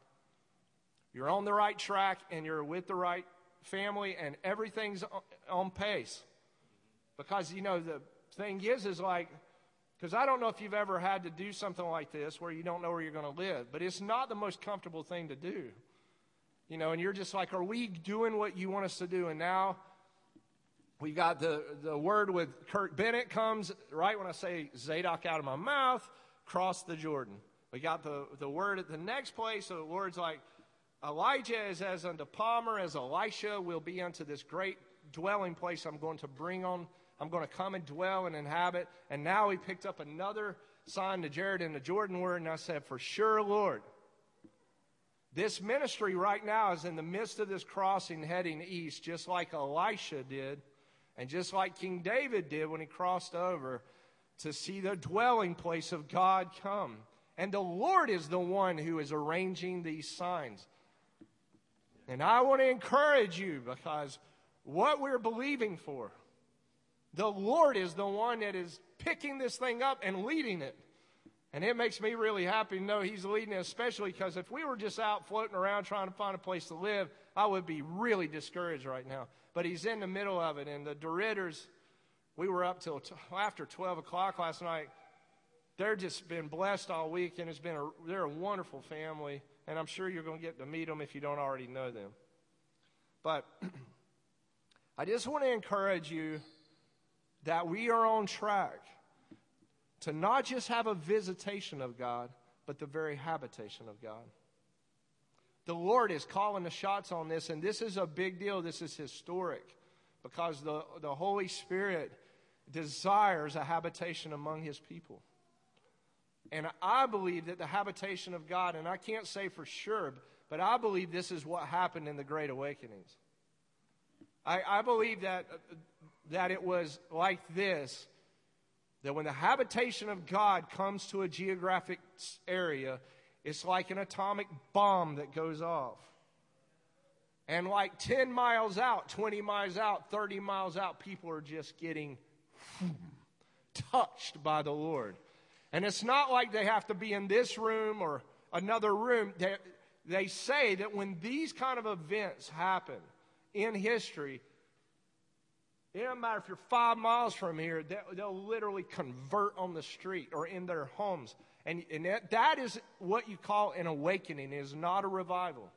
You're on the right track and you're with the right family and everything's on pace. Because, you know, the thing is, is like, because I don't know if you've ever had to do something like this where you don't know where you're going to live, but it's not the most comfortable thing to do. You know, and you're just like, are we doing what you want us to do? And now we got the, the word with Kurt Bennett comes right when I say Zadok out of my mouth, cross the Jordan. We got the, the word at the next place. So the Lord's like, Elijah is as unto Palmer, as Elisha will be unto this great dwelling place I'm going to bring on I'm going to come and dwell and inhabit. And now he picked up another sign to Jared in the Jordan word, and I said, For sure, Lord. This ministry right now is in the midst of this crossing heading east, just like Elisha did, and just like King David did when he crossed over to see the dwelling place of God come. And the Lord is the one who is arranging these signs. And I want to encourage you because what we're believing for, the Lord is the one that is picking this thing up and leading it. And it makes me really happy to know He's leading it, especially because if we were just out floating around trying to find a place to live, I would be really discouraged right now. But He's in the middle of it. And the Derritters, we were up till t- after 12 o'clock last night. They're just been blessed all week, and it's been a, they're a wonderful family. And I'm sure you're going to get to meet them if you don't already know them. But I just want to encourage you that we are on track to not just have a visitation of God, but the very habitation of God. The Lord is calling the shots on this, and this is a big deal. This is historic because the, the Holy Spirit desires a habitation among His people. And I believe that the habitation of God, and I can't say for sure, but I believe this is what happened in the Great Awakenings. I, I believe that that it was like this that when the habitation of God comes to a geographic area, it's like an atomic bomb that goes off. And like 10 miles out, 20 miles out, 30 miles out, people are just getting touched by the Lord. And it's not like they have to be in this room or another room. They, they say that when these kind of events happen in history, it doesn't matter if you're five miles from here, they'll literally convert on the street or in their homes. And, and that, that is what you call an awakening, is not a revival.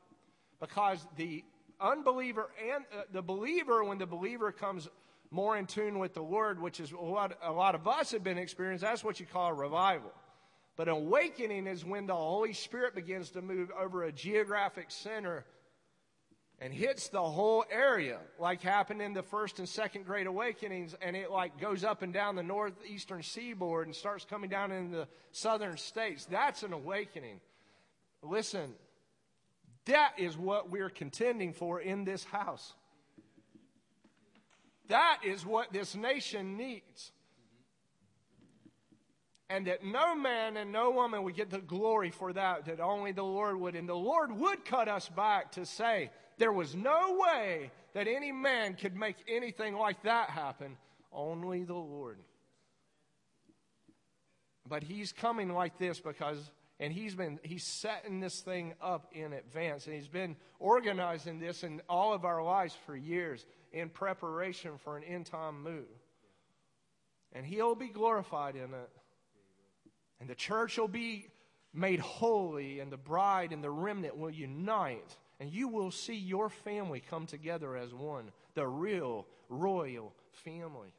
Because the unbeliever and uh, the believer, when the believer comes more in tune with the Lord, which is what a lot of us have been experiencing, that's what you call a revival. But awakening is when the Holy Spirit begins to move over a geographic center and hits the whole area, like happened in the first and second Great Awakenings, and it like goes up and down the northeastern seaboard and starts coming down in the southern states. That's an awakening. Listen, that is what we're contending for in this house. That is what this nation needs. And that no man and no woman would get the glory for that, that only the Lord would. And the Lord would cut us back to say, there was no way that any man could make anything like that happen, only the Lord. But he's coming like this because and he's been he's setting this thing up in advance. And he's been organizing this in all of our lives for years in preparation for an end time move. And he'll be glorified in it. And the church will be made holy and the bride and the remnant will unite and you will see your family come together as one, the real royal family.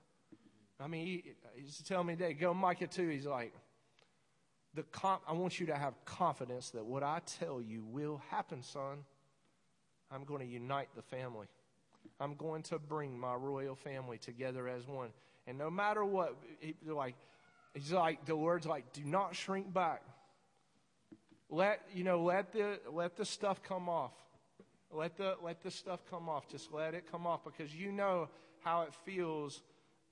I mean, he, he's telling me today, go Micah 2, he's like, the I want you to have confidence that what I tell you will happen, son. I'm going to unite the family. I'm going to bring my royal family together as one. And no matter what, he, like, he's like, the word's like, do not shrink back. Let, you know, let the, let the stuff come off. Let the, let the stuff come off. Just let it come off because you know how it feels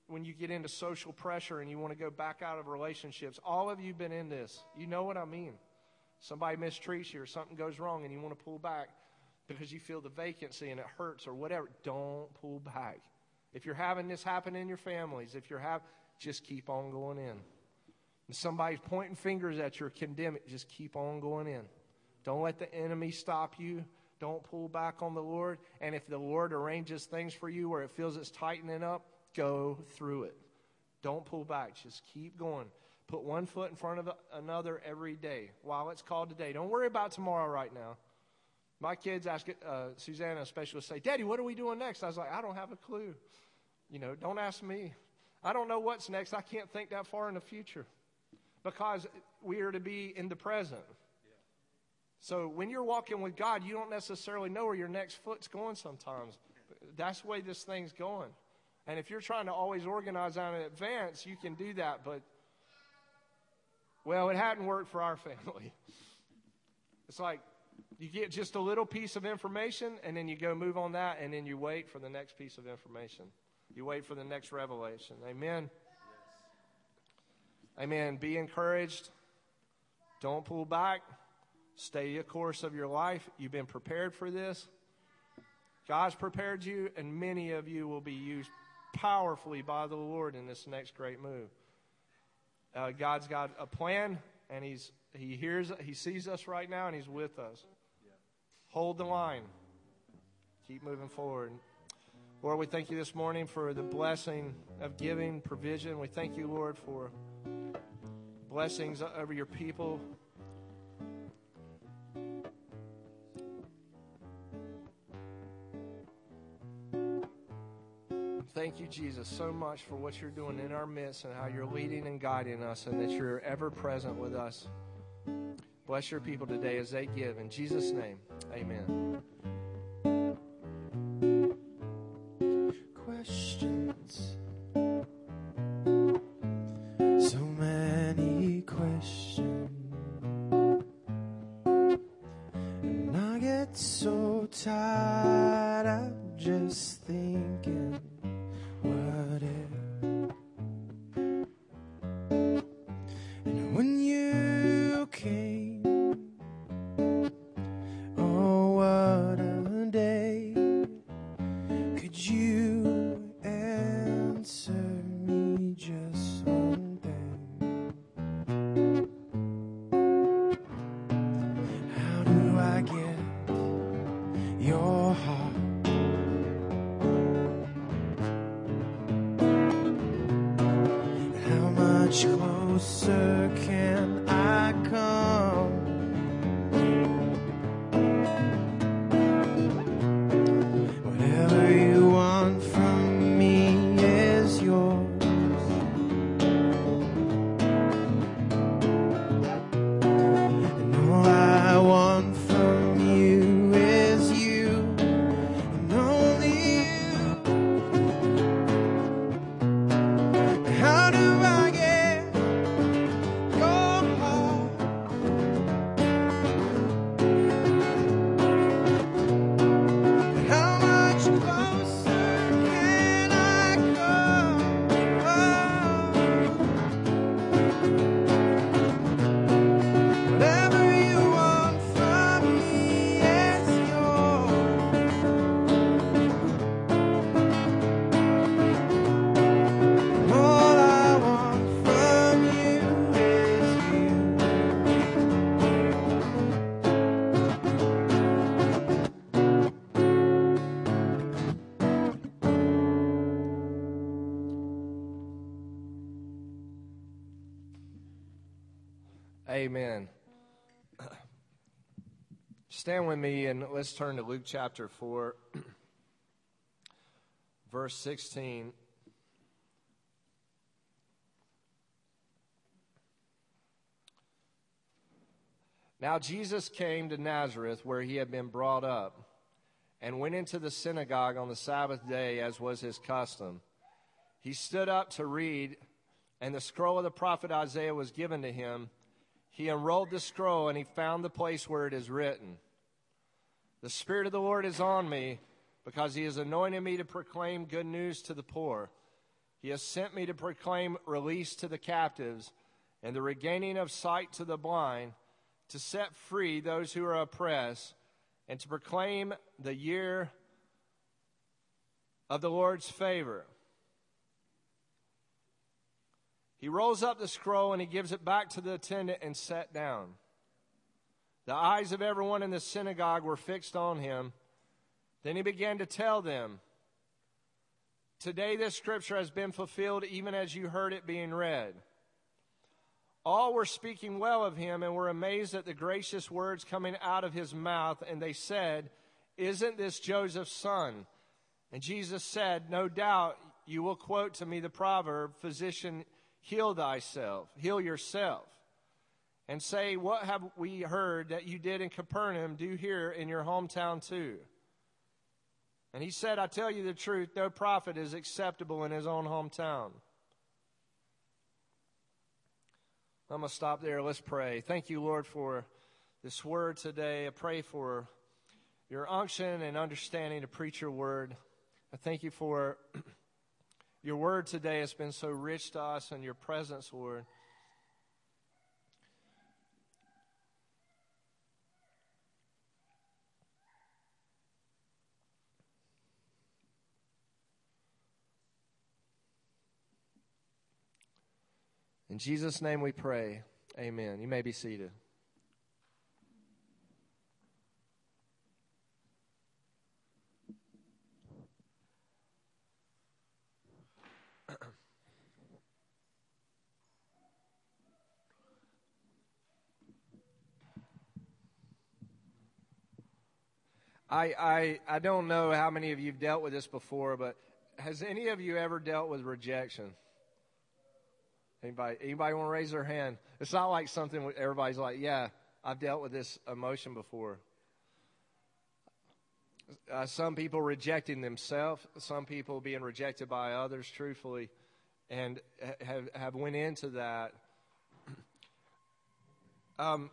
when you get into social pressure and you want to go back out of relationships. All of you been in this. You know what I mean. Somebody mistreats you or something goes wrong and you want to pull back because you feel the vacancy and it hurts or whatever. Don't pull back. If you're having this happen in your families, if you're have, just keep on going in. somebody's pointing fingers at you or condemning, just keep on going in. Don't let the enemy stop you. Don't pull back on the Lord. And if the Lord arranges things for you where it feels it's tightening up, go through it. Don't pull back. Just keep going. Put one foot in front of another every day while it's called today. Don't worry about tomorrow right now. My kids ask uh, Susanna, especially, say, Daddy, what are we doing next? I was like, I don't have a clue. You know, don't ask me. I don't know what's next. I can't think that far in the future because we are to be in the present. So when you're walking with God, you don't necessarily know where your next foot's going sometimes. That's the way this thing's going. And if you're trying to always organize out in advance, you can do that. But, well, it hadn't worked for our family. It's like you get just a little piece of information, and then you go move on that, and then you wait for the next piece of information. You wait for the next revelation. Amen. Amen. Be encouraged. Don't pull back. Stay the course of your life. You've been prepared for this. God's prepared you, and many of you will be used powerfully by the Lord in this next great move. Uh, God's got a plan, and He's He hears, He sees us right now, and He's with us. Hold the line. Keep moving forward. Lord, we thank you this morning for the blessing of giving, provision. We thank you, Lord, for blessings over your people. Thank you, Jesus, so much for what you're doing in our midst and how you're leading and guiding us, and that you're ever present with us. Bless your people today as they give. In Jesus' name, amen. Amen. Stand with me and let's turn to Luke chapter 4, verse 16. Now Jesus came to Nazareth where he had been brought up and went into the synagogue on the Sabbath day as was his custom. He stood up to read, and the scroll of the prophet Isaiah was given to him he unrolled the scroll and he found the place where it is written The Spirit of the Lord is on me because he has anointed me to proclaim good news to the poor. He has sent me to proclaim release to the captives and the regaining of sight to the blind, to set free those who are oppressed, and to proclaim the year of the Lord's favor. He rolls up the scroll and he gives it back to the attendant and sat down. The eyes of everyone in the synagogue were fixed on him. Then he began to tell them, Today this scripture has been fulfilled even as you heard it being read. All were speaking well of him and were amazed at the gracious words coming out of his mouth, and they said, Isn't this Joseph's son? And Jesus said, No doubt you will quote to me the proverb, Physician, heal thyself, heal yourself. And say, What have we heard that you did in Capernaum, do here in your hometown too? And he said, I tell you the truth, no prophet is acceptable in his own hometown. I'm going to stop there. Let's pray. Thank you, Lord, for this word today. I pray for your unction and understanding to preach your word. I thank you for your word today has been so rich to us and your presence, Lord. In Jesus' name we pray. Amen. You may be seated. I, I, I don't know how many of you have dealt with this before, but has any of you ever dealt with rejection? Anybody, anybody want to raise their hand? It's not like something everybody's like, yeah, I've dealt with this emotion before. Uh, some people rejecting themselves, some people being rejected by others, truthfully, and have have went into that. Um,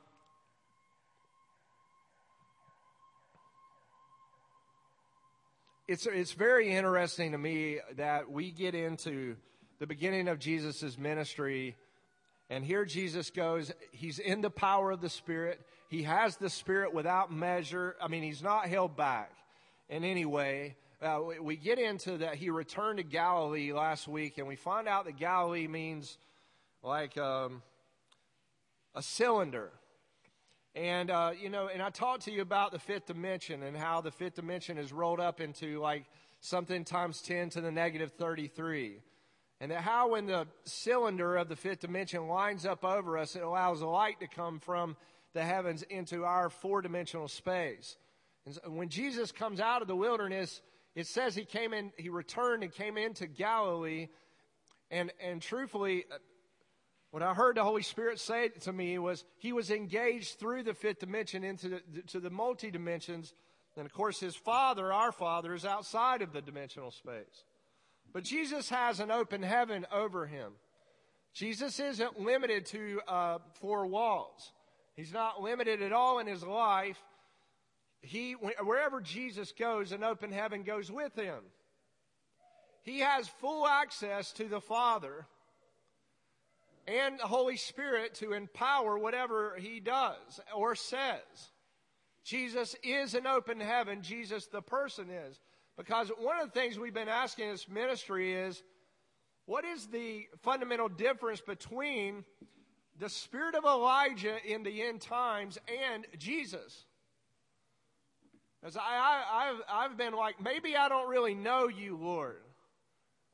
it's it's very interesting to me that we get into the beginning of Jesus' ministry. And here Jesus goes. He's in the power of the Spirit. He has the Spirit without measure. I mean, he's not held back in any way. Uh, we, we get into that. He returned to Galilee last week, and we find out that Galilee means like um, a cylinder. And, uh, you know, and I talked to you about the fifth dimension and how the fifth dimension is rolled up into like something times 10 to the negative 33. And that how when the cylinder of the fifth dimension lines up over us, it allows light to come from the heavens into our four dimensional space. And so when Jesus comes out of the wilderness, it says he came in, he returned and came into Galilee. And, and truthfully, what I heard the Holy Spirit say to me was he was engaged through the fifth dimension into the, to the multi dimensions. And of course, his Father, our Father, is outside of the dimensional space. But Jesus has an open heaven over him. Jesus isn't limited to uh, four walls. He's not limited at all in his life. He, wherever Jesus goes, an open heaven goes with him. He has full access to the Father and the Holy Spirit to empower whatever he does or says. Jesus is an open heaven. Jesus, the person, is. Because one of the things we've been asking this ministry is what is the fundamental difference between the spirit of Elijah in the end times and Jesus? As I, have I've been like, maybe I don't really know you, Lord.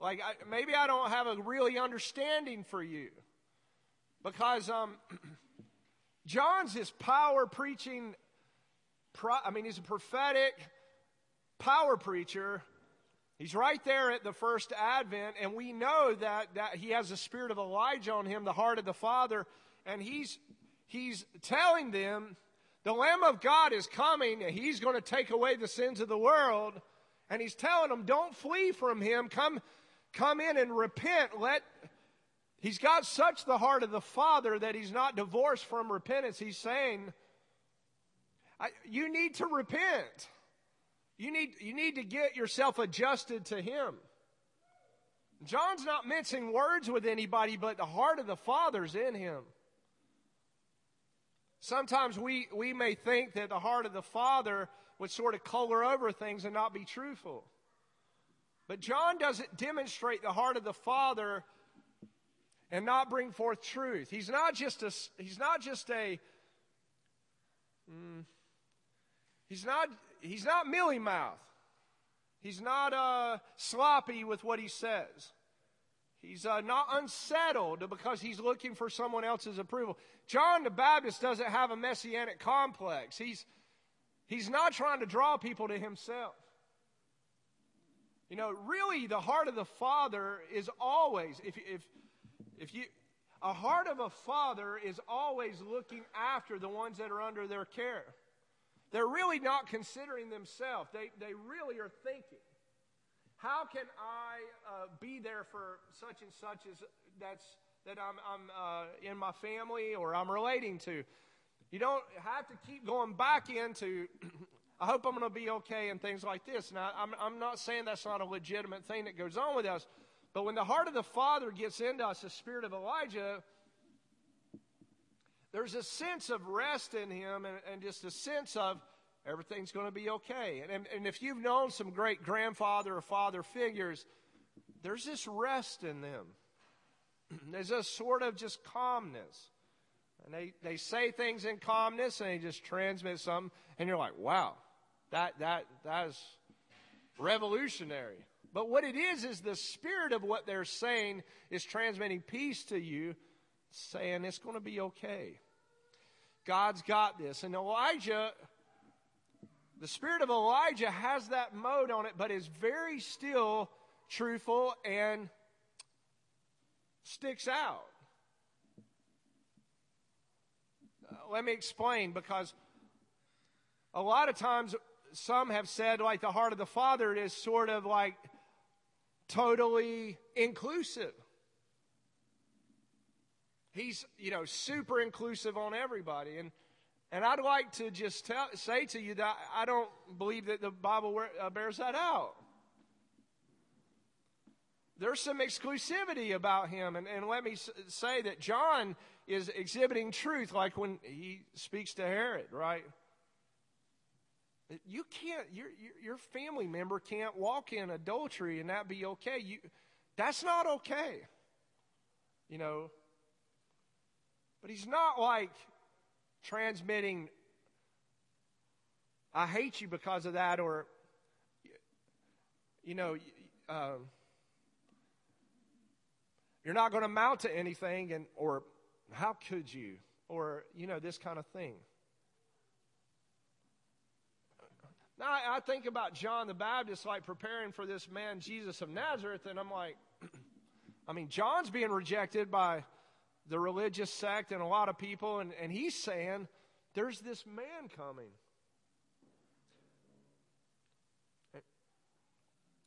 Like, I, maybe I don't have a really understanding for you. Because um, John's this power preaching, pro, I mean, he's a prophetic, power preacher. He's right there at the first advent, and we know that, that he has the spirit of Elijah on him, the heart of the Father, and he's, he's telling them the Lamb of God is coming, and he's going to take away the sins of the world. And he's telling them, don't flee from him. Come, come in and repent. Let, he's got such the heart of the Father that he's not divorced from repentance. He's saying, you need to repent. You need, you need to get yourself adjusted to Him. John's not mincing words with anybody, but the heart of the Father's in him. Sometimes we, we may think that the heart of the Father would sort of color over things and not be truthful. But John doesn't demonstrate the heart of the Father and not bring forth truth. He's not just a, he's not just a, mm, he's not, he's not mealy mouth. He's not uh, sloppy with what he says. He's uh, not unsettled because he's looking for someone else's approval. John the Baptist doesn't have a messianic complex. He's, he's not trying to draw people to himself. You know, really, the heart of the Father is always, if, if, if you, a heart of a father is always looking after the ones that are under their care. They're really not considering themselves. They, they really are thinking, how can I uh, be there for such and such as that's that I'm, I'm uh, in my family or I'm relating to? You don't have to keep going back into. I hope I'm going to be okay and things like this. Now, I'm, I'm not saying that's not a legitimate thing that goes on with us, but when the heart of the Father gets into us, the spirit of Elijah, there's a sense of rest in him and, and just a sense of everything's going to be okay. And, and if you've known some great grandfather or father figures, there's this rest in them. There's a sort of just calmness. And they, they say things in calmness and they just transmit something, and you're like, wow, that, that, that is revolutionary. But what it is, is the spirit of what they're saying is transmitting peace to you, saying it's going to be okay. God's got this. And Elijah, the spirit of Elijah has that mode on it, but is very still truthful and sticks out. Uh, let me explain because a lot of times some have said, like the heart of the Father is sort of like totally inclusive. He's, you know, super inclusive on everybody. And, and I'd like to just tell, say to you that I don't believe that the Bible uh, bears that out. There's some exclusivity about him. And, and let me say that John is exhibiting truth, like when he speaks to Herod, right? You can't, your, your family member can't walk in adultery and that be okay. You, that's not okay. You know. But he's not like transmitting, I hate you because of that, or, you know, um, you're not going to amount to anything, and, or how could you, or, you know, this kind of thing. Now, I, I think about John the Baptist, like preparing for this man, Jesus of Nazareth, and I'm like, I mean, John's being rejected by the religious sect and a lot of people, and, and he's saying, There's this man coming.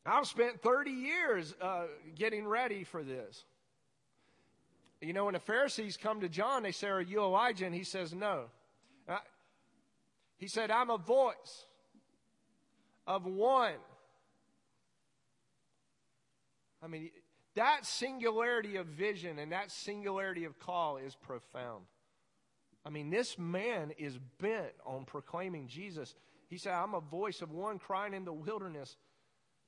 I've spent 30 years uh, getting ready for this. You know, when the Pharisees come to John, they say, Are you Elijah? And he says, No. Uh, he said, I'm a voice of one. I mean, that singularity of vision and that singularity of call is profound. I mean, this man is bent on proclaiming Jesus. He said, I'm a voice of one crying in the wilderness,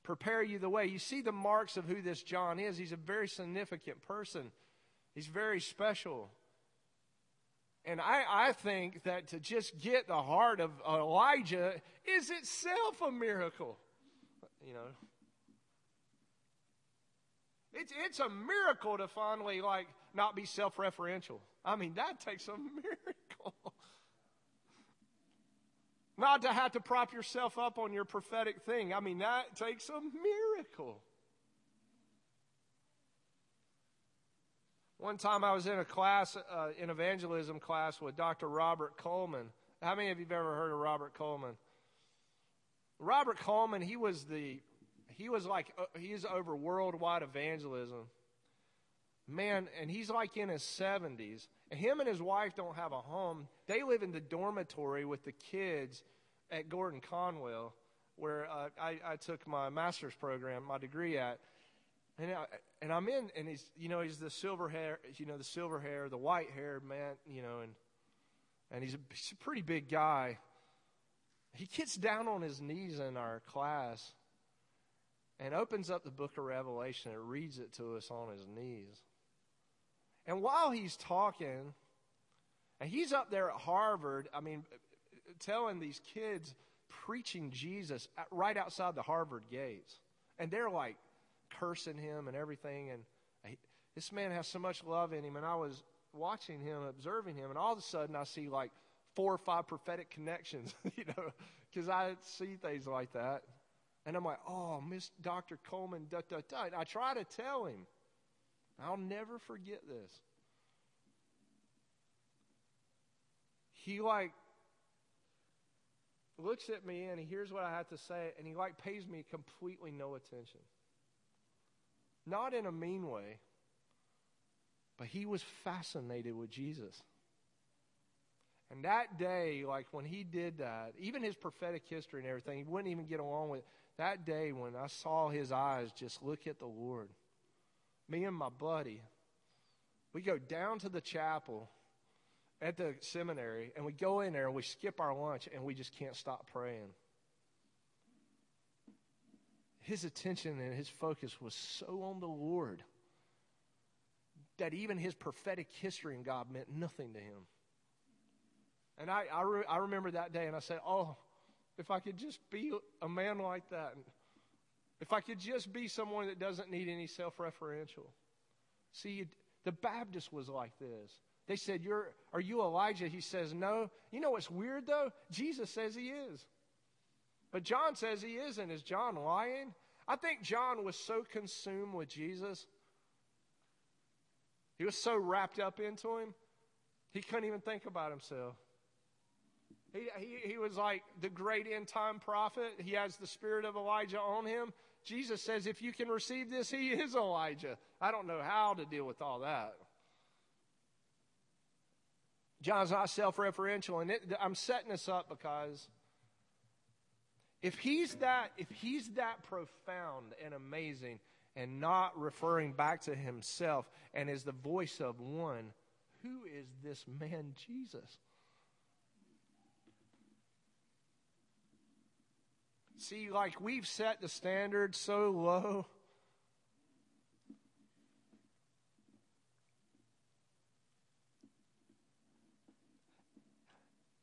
prepare you the way. You see the marks of who this John is. He's a very significant person, he's very special. And I, I think that to just get the heart of Elijah is itself a miracle. You know, it's, it's a miracle to finally like not be self-referential. I mean, that takes a miracle. not to have to prop yourself up on your prophetic thing. I mean, that takes a miracle. One time I was in a class, uh, in evangelism class with Dr. Robert Coleman. How many of you have ever heard of Robert Coleman? Robert Coleman, he was the, he was like, uh, he's over worldwide evangelism. Man, and he's like in his 70s. And him and his wife don't have a home. They live in the dormitory with the kids at Gordon Conwell, where uh, I, I took my master's program, my degree at. And I, and I'm in, and he's, you know, he's the silver hair, you know, the silver hair, the white haired man, you know, and, and he's a, he's a pretty big guy. He gets down on his knees in our class and opens up the book of Revelation and reads it to us on his knees. And while he's talking, and he's up there at Harvard, I mean, telling these kids, preaching Jesus right outside the Harvard gates. And they're like cursing him and everything. And this man has so much love in him. And I was watching him, observing him, and all of a sudden I see like four or five prophetic connections, you know, because I see things like that. And I'm like, oh, Miss Dr. Coleman, da, da, da. And I try to tell him. I'll never forget this. He like looks at me and he hears what I have to say and he like pays me completely no attention. Not in a mean way, but he was fascinated with Jesus. And that day, like when he did that, even his prophetic history and everything, he wouldn't even get along with it. That day when I saw his eyes just look at the Lord, me and my buddy, we go down to the chapel at the seminary and we go in there and we skip our lunch and we just can't stop praying. His attention and his focus was so on the Lord that even his prophetic history in God meant nothing to him. And I, I, re- I remember that day and I said, Oh, if I could just be a man like that, if I could just be someone that doesn't need any self referential. See, the Baptist was like this. They said, You're, Are you Elijah? He says, No. You know what's weird though? Jesus says he is. But John says he isn't. Is John lying? I think John was so consumed with Jesus. He was so wrapped up into him, he couldn't even think about himself. He, he, he was like the great end time prophet. He has the spirit of Elijah on him. Jesus says, if you can receive this, he is Elijah. I don't know how to deal with all that. John's not self referential. And it, I'm setting this up because if he's that, if he's that profound and amazing and not referring back to himself and is the voice of one, who is this man Jesus? See, like we've set the standard so low.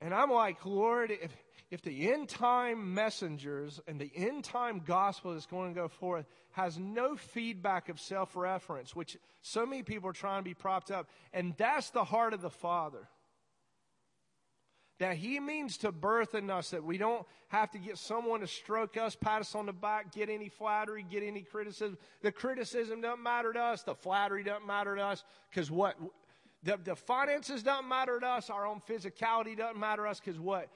And I'm like, Lord, if, if the end time messengers and the end time gospel that's going to go forth has no feedback of self reference, which so many people are trying to be propped up, and that's the heart of the Father that He means to birth in us, that we don't have to get someone to stroke us, pat us on the back, get any flattery, get any criticism. The criticism doesn't matter to us, the flattery doesn't matter to us, because what? The, the finances don't matter to us, our own physicality doesn't matter to us, because what?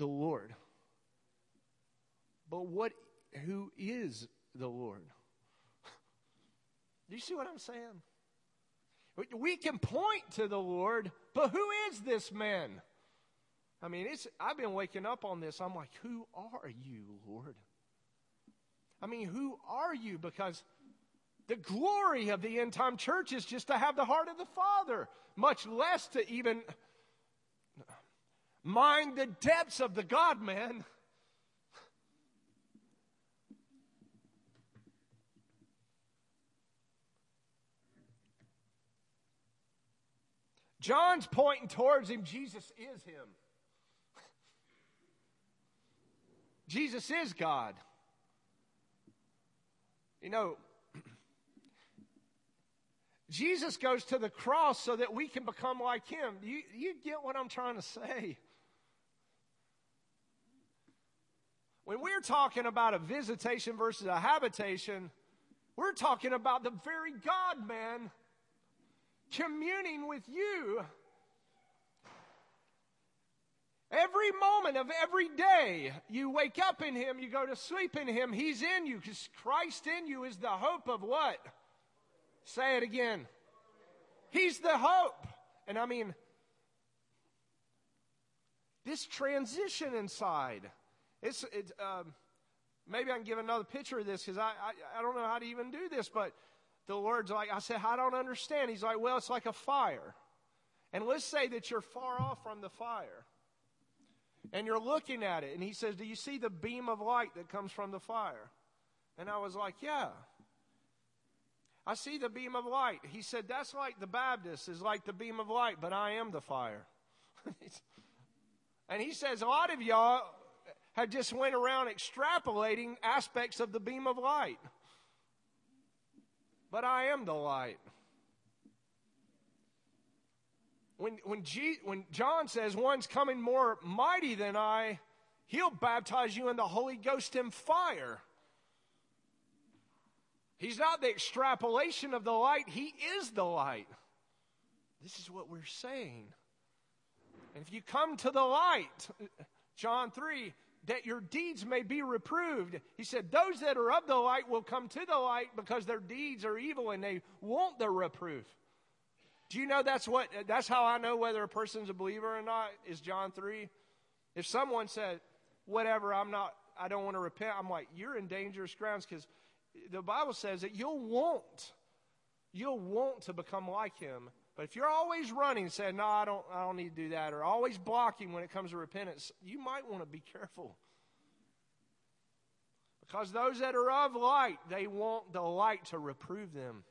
The Lord. But what, who is the Lord? Do you see what I'm saying? We can point to the Lord, but who is this man? I mean, it's, I've been waking up on this. I'm like, who are you, Lord? I mean, who are you? Because the glory of the end time church is just to have the heart of the Father, much less to even mind the depths of the God man. John's pointing towards him. Jesus is him. Jesus is God. You know, Jesus goes to the cross so that we can become like him. You, you get what I'm trying to say? When we're talking about a visitation versus a habitation, we're talking about the very God man communing with you Every moment of every day, you wake up in Him, you go to sleep in Him, He's in you, because Christ in you is the hope of what? Say it again. He's the hope. And I mean, this transition inside, it's, it, um, maybe I can give another picture of this because I, I, I don't know how to even do this, but the Lord's like, I said, I don't understand. He's like, well, it's like a fire. And let's say that you're far off from the fire and you're looking at it. And he says, Do you see the beam of light that comes from the fire? And I was like, Yeah. I see the beam of light. He said, That's like the Baptist is like the beam of light, but I am the fire. and he says, A lot of y'all have just went around extrapolating aspects of the beam of light. But I am the light. When, when, G, when John says one's coming more mighty than I, he'll baptize you in the Holy Ghost and fire. He's not the extrapolation of the light, He is the light. This is what we're saying. And if you come to the light, John 3, that your deeds may be reproved. He said, Those that are of the light will come to the light because their deeds are evil and they want the reproof. Do you know that's what that's how I know whether a person's a believer or not? Is John 3. If someone said, Whatever, I'm not I don't want to repent, I'm like, you're in dangerous grounds because the Bible says that you'll want, you'll want to become like him. But if you're always running, saying, "No, I don't, I don't need to do that," or always blocking when it comes to repentance, you might want to be careful. Because those that are of light, they want the light to reprove them.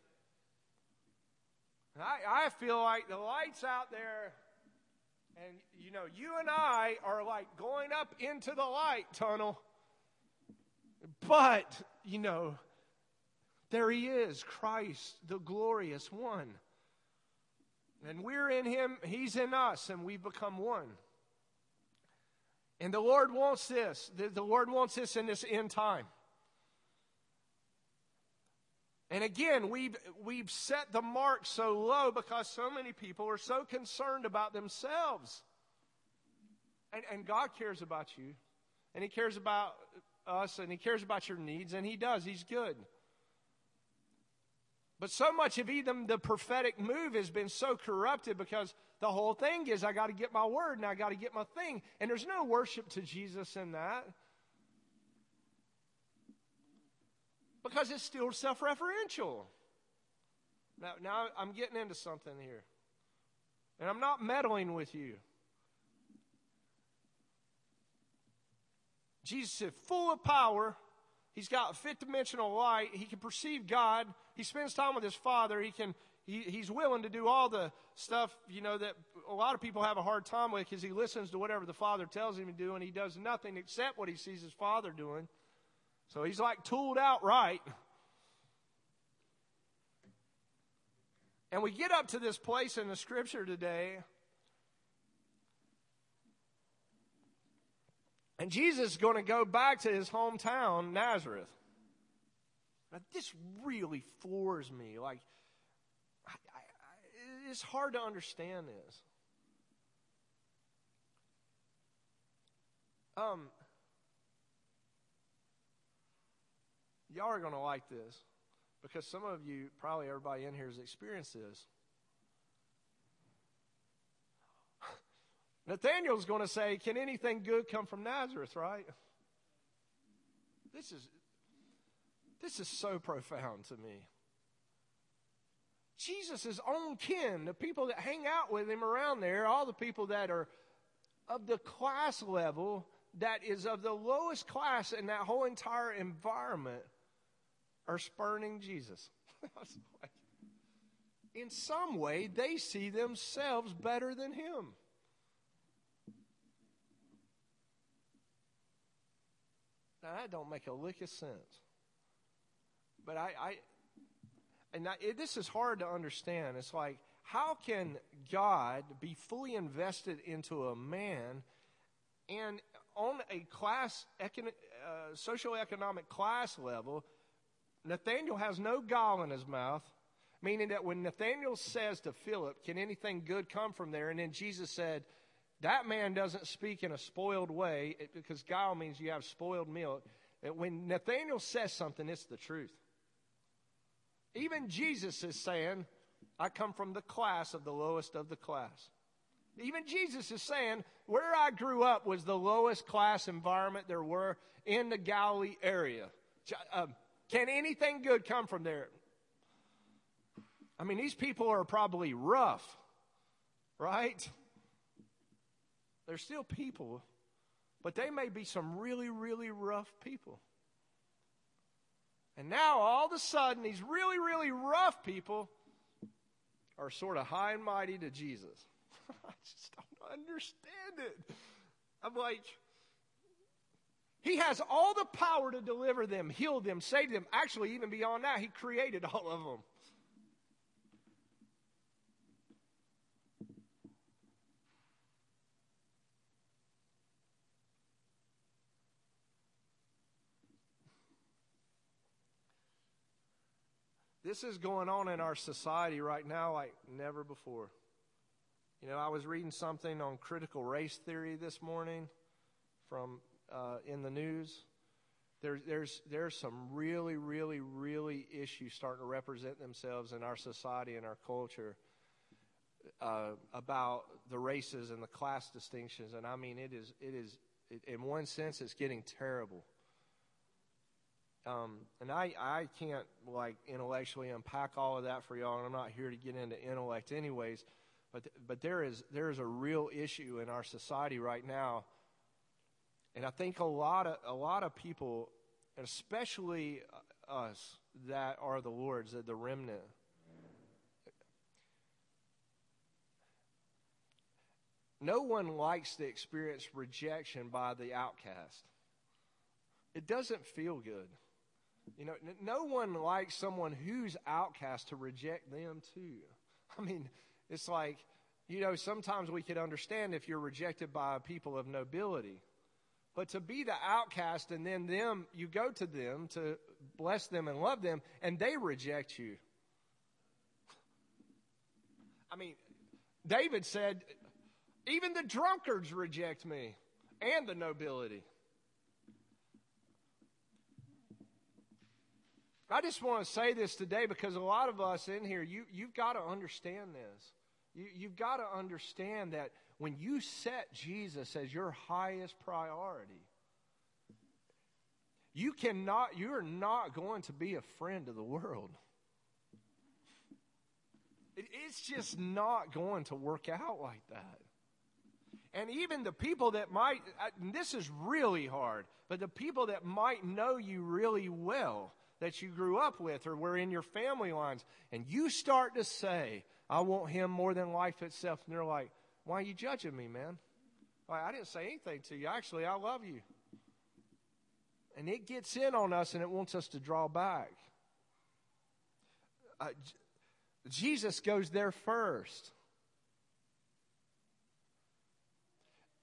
And I, I feel like the light's out there, and you know, you and I are like going up into the light tunnel. But, you know, there he is, Christ, the glorious one. And we're in him, he's in us, and we become one. And the Lord wants this. The, the Lord wants this in this end time. And again, we've, we've set the mark so low because so many people are so concerned about themselves. And, and God cares about you. And He cares about us. And He cares about your needs. And He does. He's good. But so much of even the prophetic move has been so corrupted because the whole thing is I got to get my word and I got to get my thing. And there's no worship to Jesus in that. Because it's still self referential. Now, now I'm getting into something here. And I'm not meddling with you. Jesus is full of power He's got fifth dimensional light. He can perceive God. He spends time with his Father. He can. He, he's willing to do all the stuff you know that a lot of people have a hard time with because he listens to whatever the Father tells him to do, and he does nothing except what he sees his Father doing. So he's like tooled out right. And we get up to this place in the Scripture today And Jesus is going to go back to his hometown, Nazareth. Now, this really floors me. Like, I, I, it's hard to understand this. Um, y'all are going to like this because some of you, probably everybody in here, has experienced this. Nathaniel's going to say, Can anything good come from Nazareth, right? This is, this is so profound to me. Jesus' own kin, the people that hang out with him around there, all the people that are of the class level that is of the lowest class in that whole entire environment, are spurning Jesus. in some way, they see themselves better than him. Now, that don't make a lick of sense. But I, I and I, it, this is hard to understand. It's like, how can God be fully invested into a man and on a class, econ, uh, socioeconomic class level, Nathaniel has no gall in his mouth, meaning that when Nathaniel says to Philip, Can anything good come from there? And then Jesus said, that man doesn't speak in a spoiled way because guile means you have spoiled milk. When Nathaniel says something, it's the truth. Even Jesus is saying, I come from the class of the lowest of the class. Even Jesus is saying, where I grew up was the lowest class environment there were in the Galilee area. Um, can anything good come from there? I mean, these people are probably rough, right? They're still people, but they may be some really, really rough people. And now all of a sudden, these really, really rough people are sort of high and mighty to Jesus. I just don't understand it. I'm like, he has all the power to deliver them, heal them, save them. Actually, even beyond that, he created all of them. This is going on in our society right now like never before. You know, I was reading something on critical race theory this morning from uh, in the news. There's there's there's some really really really issues starting to represent themselves in our society and our culture uh, about the races and the class distinctions, and I mean it is it is it, in one sense it's getting terrible. Um, and I, I can't like intellectually unpack all of that for y'all, and I'm not here to get into intellect anyways. But but there is there is a real issue in our society right now, and I think a lot of a lot of people, especially us that are the Lord's, the remnant. No one likes to experience rejection by the outcast. It doesn't feel good. You know, no one likes someone who's outcast to reject them too. I mean, it's like, you know, sometimes we could understand if you're rejected by people of nobility. But to be the outcast and then them, you go to them to bless them and love them, and they reject you. I mean, David said, even the drunkards reject me and the nobility. I just want to say this today because a lot of us in here, you, you've got to understand this. You, you've got to understand that when you set Jesus as your highest priority, you cannot, you're not going to be a friend of the world. It, it's just not going to work out like that. And even the people that might, this is really hard, but the people that might know you really well, that you grew up with or were in your family lines, and you start to say, I want him more than life itself, and they're like, Why are you judging me, man? Like, I didn't say anything to you. Actually, I love you. And it gets in on us and it wants us to draw back. Uh, Jesus goes there first.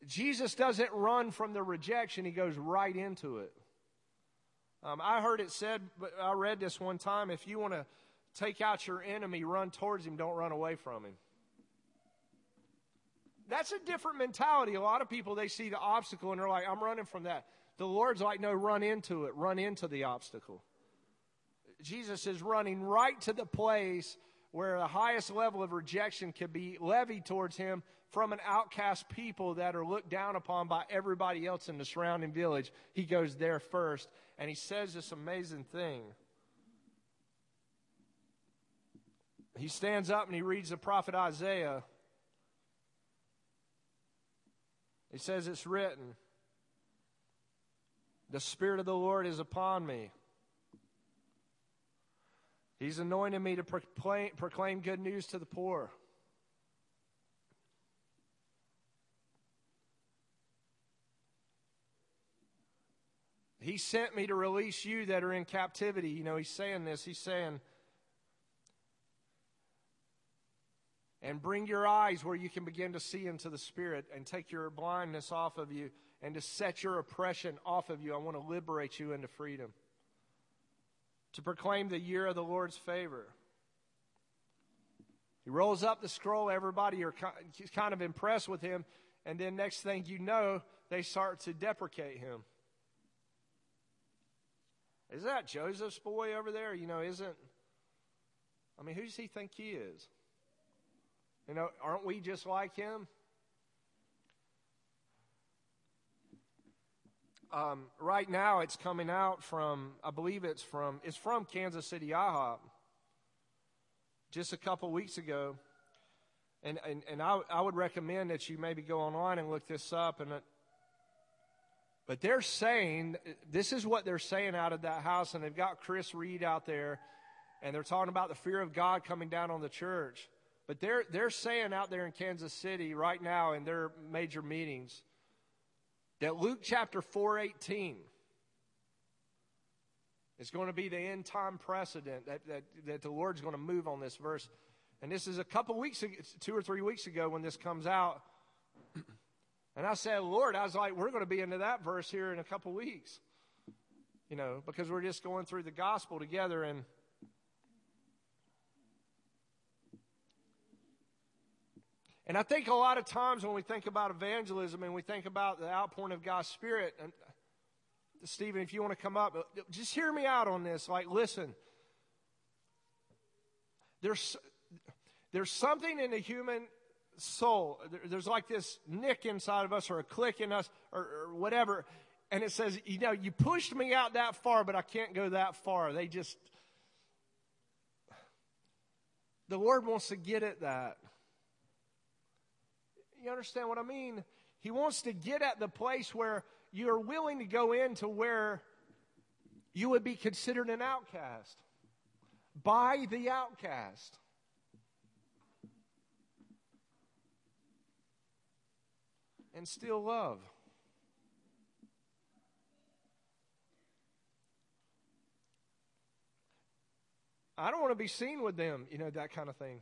Jesus doesn't run from the rejection, he goes right into it. Um, I heard it said, but I read this one time if you want to take out your enemy, run towards him, don't run away from him. That's a different mentality. A lot of people, they see the obstacle and they're like, I'm running from that. The Lord's like, no, run into it, run into the obstacle. Jesus is running right to the place where the highest level of rejection could be levied towards him from an outcast people that are looked down upon by everybody else in the surrounding village. He goes there first, and he says this amazing thing. He stands up and he reads the prophet Isaiah. He says, It's written, The Spirit of the Lord is upon me. He's anointed me to proclaim, proclaim good news to the poor. He sent me to release you that are in captivity. You know, he's saying this. He's saying, and bring your eyes where you can begin to see into the Spirit and take your blindness off of you and to set your oppression off of you. I want to liberate you into freedom. To proclaim the year of the Lord's favor. He rolls up the scroll. Everybody are kind of impressed with him. And then, next thing you know, they start to deprecate him. Is that Joseph's boy over there? You know, isn't. I mean, who does he think he is? You know, aren't we just like him? Um, right now, it's coming out from, I believe it's from, it's from Kansas City IHOP. Just a couple weeks ago. And, and, and I, I would recommend that you maybe go online and look this up. And it, But they're saying, this is what they're saying out of that house, and they've got Chris Reed out there, and they're talking about the fear of God coming down on the church. But they're, they're saying out there in Kansas City right now in their major meetings that Luke chapter 418 is going to be the end time precedent that, that, that the Lord's going to move on this verse. And this is a couple weeks two or three weeks ago when this comes out. And I said, Lord, I was like, we're going to be into that verse here in a couple weeks. You know, because we're just going through the gospel together and And I think a lot of times when we think about evangelism and we think about the outpouring of God's Spirit, and uh, Stephen, if you want to come up, uh, just hear me out on this. Like, listen, there's, there's something in the human soul. There's like this nick inside of us or a click in us or, or whatever. And it says, you know, you pushed me out that far, but I can't go that far. They just, the Lord wants to get at that. You understand what I mean? He wants to get at the place where you're willing to go into where you would be considered an outcast by the outcast. And still love. I don't want to be seen with them, you know, that kind of thing.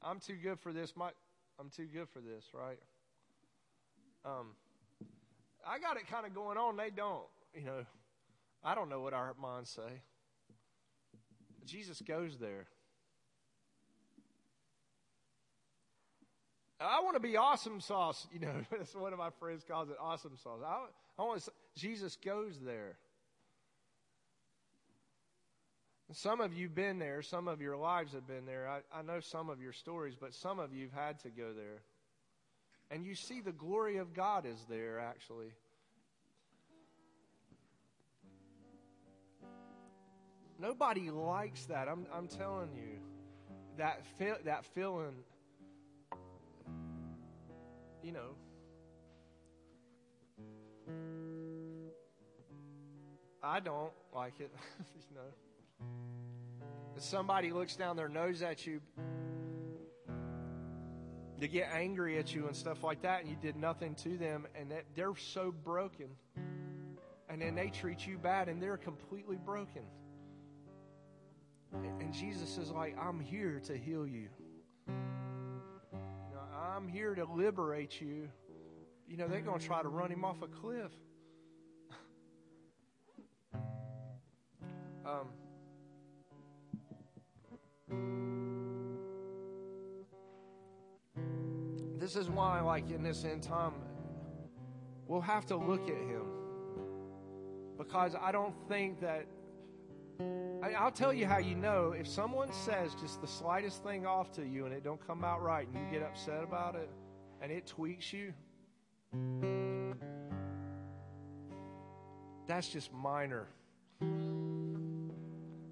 I'm too good for this. My, I'm too good for this, right? Um, I got it kind of going on. They don't. You know, I don't know what our minds say. Jesus goes there. I want to be awesome sauce. You know, that's one of my friends calls it awesome sauce. I, I want to, Jesus goes there. Some of you been there. Some of your lives have been there. I, I know some of your stories, but some of you have had to go there. And you see the glory of God is there, actually. Nobody likes that. I'm, I'm telling you. That, that feeling, you know. I don't like it, you know. Somebody looks down their nose at you, to get angry at you and stuff like that, and you did nothing to them, and that they're so broken, and then they treat you bad, and they're completely broken. And Jesus is like, I'm here to heal you. you know, I'm here to liberate you. You know, they're going to try to run him off a cliff. um, this is why, like in this end time, we'll have to look at him. Because I don't think that. I, will tell you how you know. If someone says just the slightest thing off to you and it don't come out right and you get upset about it and it tweaks you, that's just minor.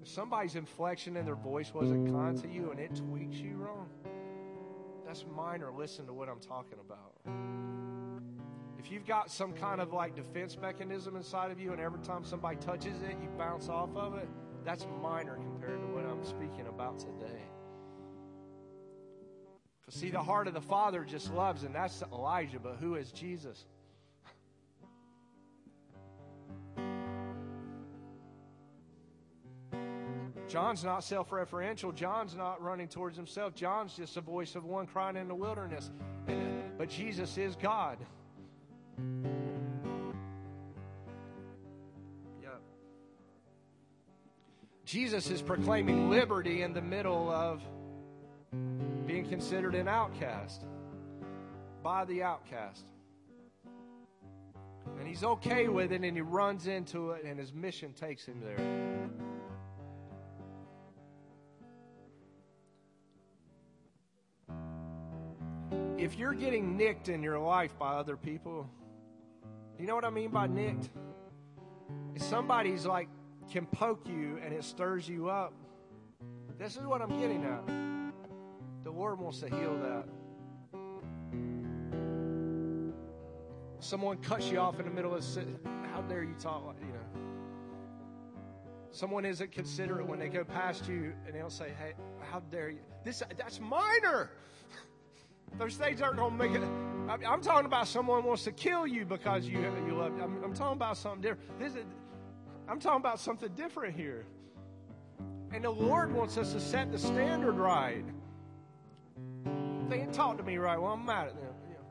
Somebody's inflection in their voice wasn't kind to you and it tweaks you wrong, that's minor. Listen to what I'm talking about. If you've got some kind of like defense mechanism inside of you and every time somebody touches it, you bounce off of it, that's minor compared to what I'm speaking about today. Because, see, the heart of the Father just loves, and that's Elijah, but who is Jesus? John's not self referential. John's not running towards himself. John's just a voice of one crying in the wilderness. But Jesus is God. Yeah. Jesus is proclaiming liberty in the middle of being considered an outcast by the outcast. And he's okay with it and he runs into it and his mission takes him there. If you're getting nicked in your life by other people, you know what I mean by nicked? If somebody's like can poke you and it stirs you up, this is what I'm getting at. The Lord wants to heal that. someone cuts you off in the middle of sit. How dare you talk like you know? Someone isn't considerate when they go past you and they'll say, "Hey, how dare you?" This that's minor. Those things aren't going to make it. I'm talking about someone wants to kill you because you you love. I'm, I'm talking about something different. This is, I'm talking about something different here. And the Lord wants us to set the standard right. They didn't talk to me right. Well, I'm mad at them. You know,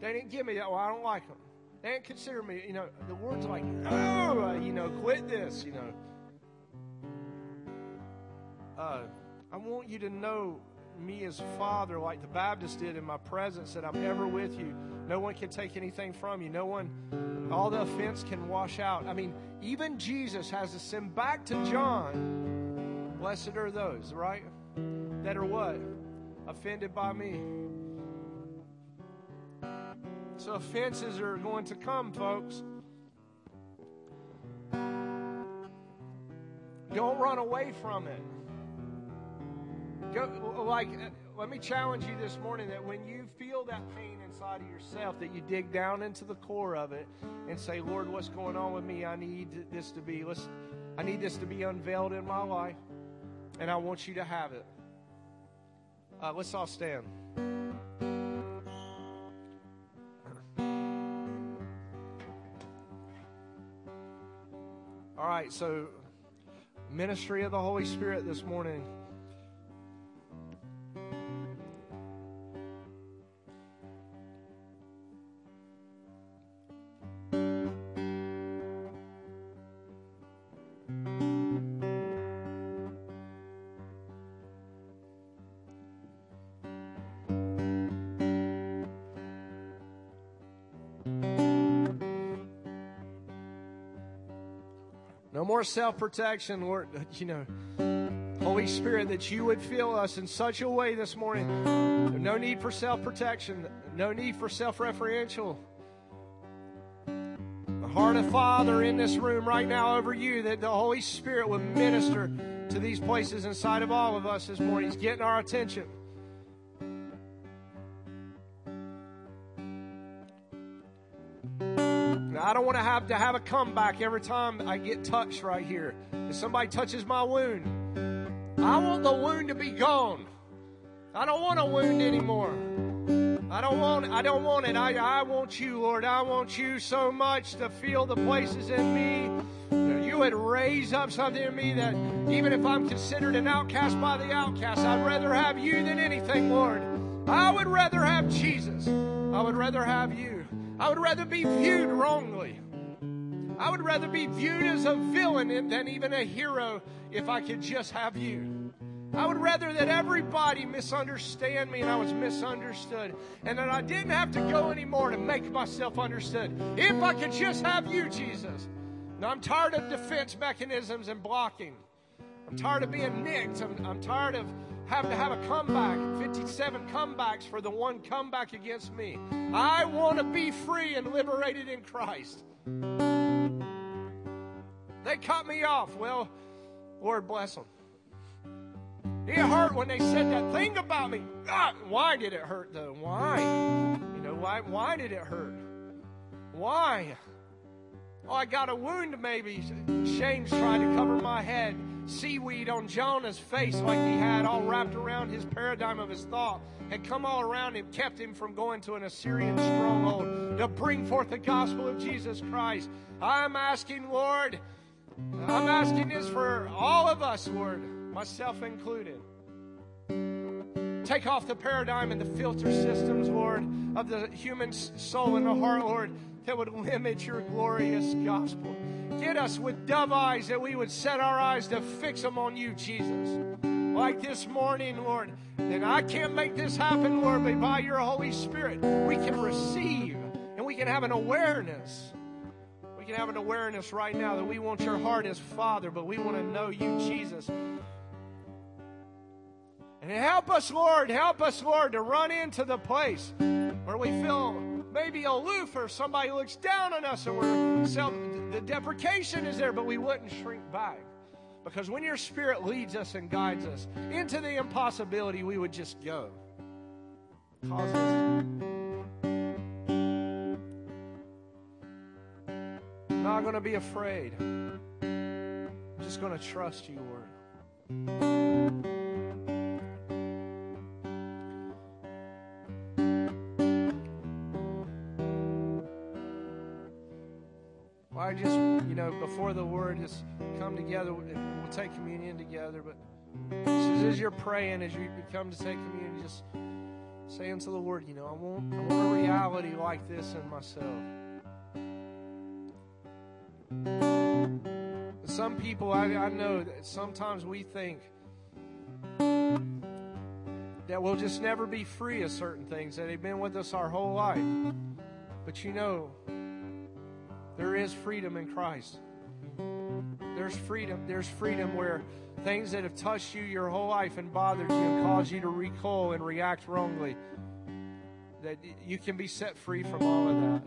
they didn't give me that. Well, I don't like them. They didn't consider me. You know, the Lord's like, no, uh, you know, quit this. You know, uh, I want you to know me as Father, like the Baptist did in my presence, that I'm ever with you. No one can take anything from you. No one, all the offense can wash out. I mean, even Jesus has to send back to John. Blessed are those, right? That are what? Offended by me. So offenses are going to come, folks. Don't run away from it. Go, like, uh, let me challenge you this morning that when you feel that pain inside of yourself, that you dig down into the core of it and say, Lord, what's going on with me? I need this to be, I need this to be unveiled in my life, and I want you to have it. Uh, let's all stand. All right, so ministry of the Holy Spirit this morning. More self protection, Lord. You know, Holy Spirit, that you would fill us in such a way this morning. No need for self protection, no need for self referential. The heart of Father in this room right now over you, that the Holy Spirit would minister to these places inside of all of us this morning. He's getting our attention. I don't want to have to have a comeback every time I get touched right here. If somebody touches my wound, I want the wound to be gone. I don't want a wound anymore. I don't want I don't want it. I, I want you, Lord. I want you so much to feel the places in me. that You would raise up something in me that even if I'm considered an outcast by the outcast, I'd rather have you than anything, Lord. I would rather have Jesus. I would rather have you. I would rather be viewed wrongly. I would rather be viewed as a villain than even a hero if I could just have you. I would rather that everybody misunderstand me and I was misunderstood and that I didn't have to go anymore to make myself understood. If I could just have you, Jesus. Now, I'm tired of defense mechanisms and blocking. I'm tired of being nicked. I'm, I'm tired of having to have a comeback 57 comebacks for the one comeback against me. I want to be free and liberated in Christ. They cut me off. Well, Lord bless them. It hurt when they said that thing about me. God, why did it hurt though? Why? You know, why why did it hurt? Why? Oh, I got a wound maybe. Shame's trying to cover my head. Seaweed on Jonah's face like he had all wrapped around his paradigm of his thought had come all around him, kept him from going to an Assyrian stronghold to bring forth the gospel of Jesus Christ. I'm asking, Lord, I'm asking this for all of us, Lord, myself included. Take off the paradigm and the filter systems, Lord, of the human soul and the heart, Lord, that would limit your glorious gospel. Get us with dove eyes that we would set our eyes to fix them on you, Jesus. Like this morning, Lord, then I can't make this happen, Lord, but by your Holy Spirit, we can receive and we can have an awareness. We can have an awareness right now that we want your heart as Father, but we want to know you, Jesus. And help us, Lord, help us, Lord, to run into the place where we feel maybe aloof or somebody looks down on us and we're self, the deprecation is there, but we wouldn't shrink back. Because when your spirit leads us and guides us into the impossibility, we would just go. Cause us. not going to be afraid. I'm just going to trust you, Lord. Just, you know, before the word, just come together we'll take communion together. But just as you're praying, as you come to take communion, just say unto the Lord, you know, I want, I want a reality like this in myself. Some people, I, I know that sometimes we think that we'll just never be free of certain things, that have been with us our whole life. But you know, there is freedom in Christ. There's freedom. There's freedom where things that have touched you your whole life and bothered you and caused you to recoil and react wrongly, that you can be set free from all of that.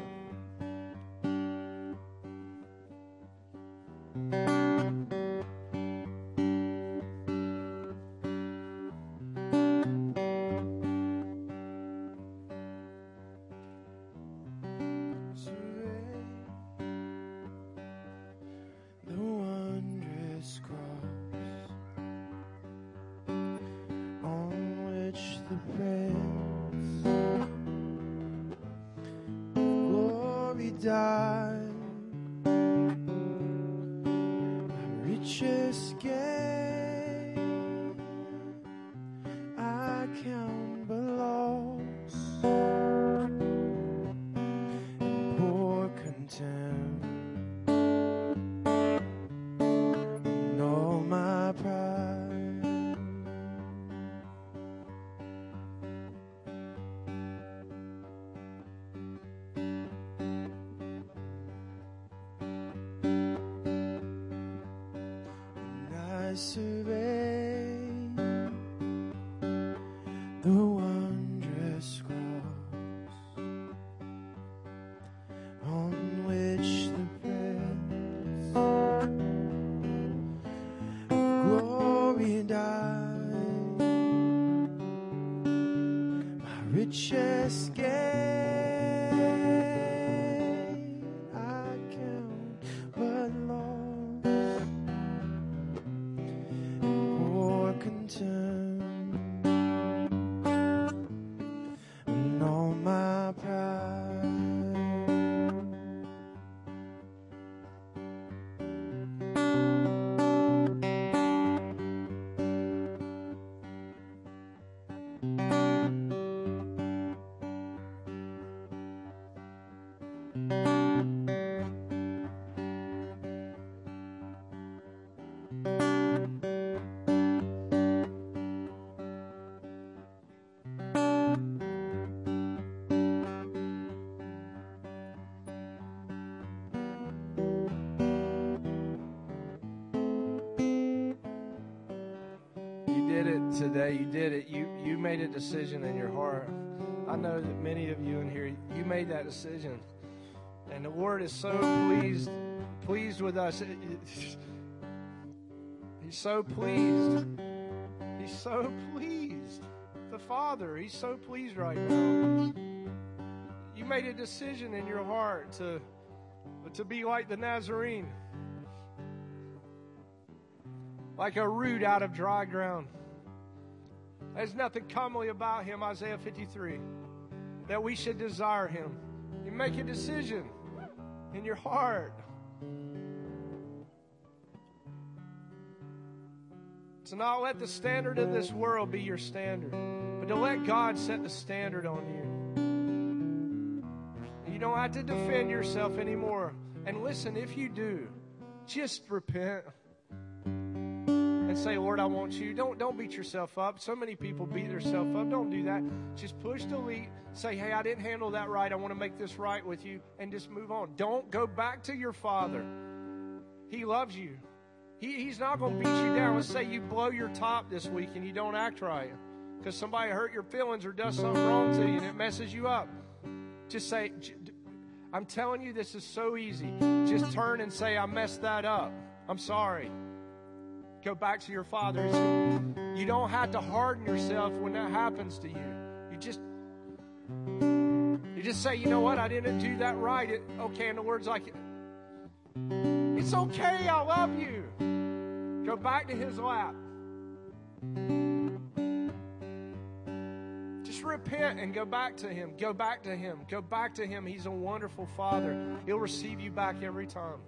Today. You did it. You you made a decision in your heart. I know that many of you in here, you made that decision, and the Lord is so pleased pleased with us. He's so pleased. He's so pleased. The Father, He's so pleased right now. You made a decision in your heart to to be like the Nazarene. like a root out of dry ground. There's nothing comely about him, Isaiah 53, that we should desire him. You make a decision in your heart to not let the standard of this world be your standard, but to let God set the standard on you. You don't have to defend yourself anymore. And listen, if you do, just repent and say, Lord, I want you. Don't don't beat yourself up. So many people beat themselves up. Don't do that. Just push delete. Say, hey, I didn't handle that right. I want to make this right with you, and just move on. Don't go back to your father. He loves you. He, he's not going to beat you down. Let's say you blow your top this week and you don't act right because somebody hurt your feelings or does something wrong to you and it messes you up. Just say, I'm telling you, this is so easy. Just turn and say, I messed that up. I'm sorry go back to your father. You don't have to harden yourself when that happens to you. You just you just say, you know what, I didn't do that right. It, okay, in the words like It's okay. I love you. Go back to his lap. Just repent and go back to him. Go back to him. Go back to him. He's a wonderful father. He'll receive you back every time.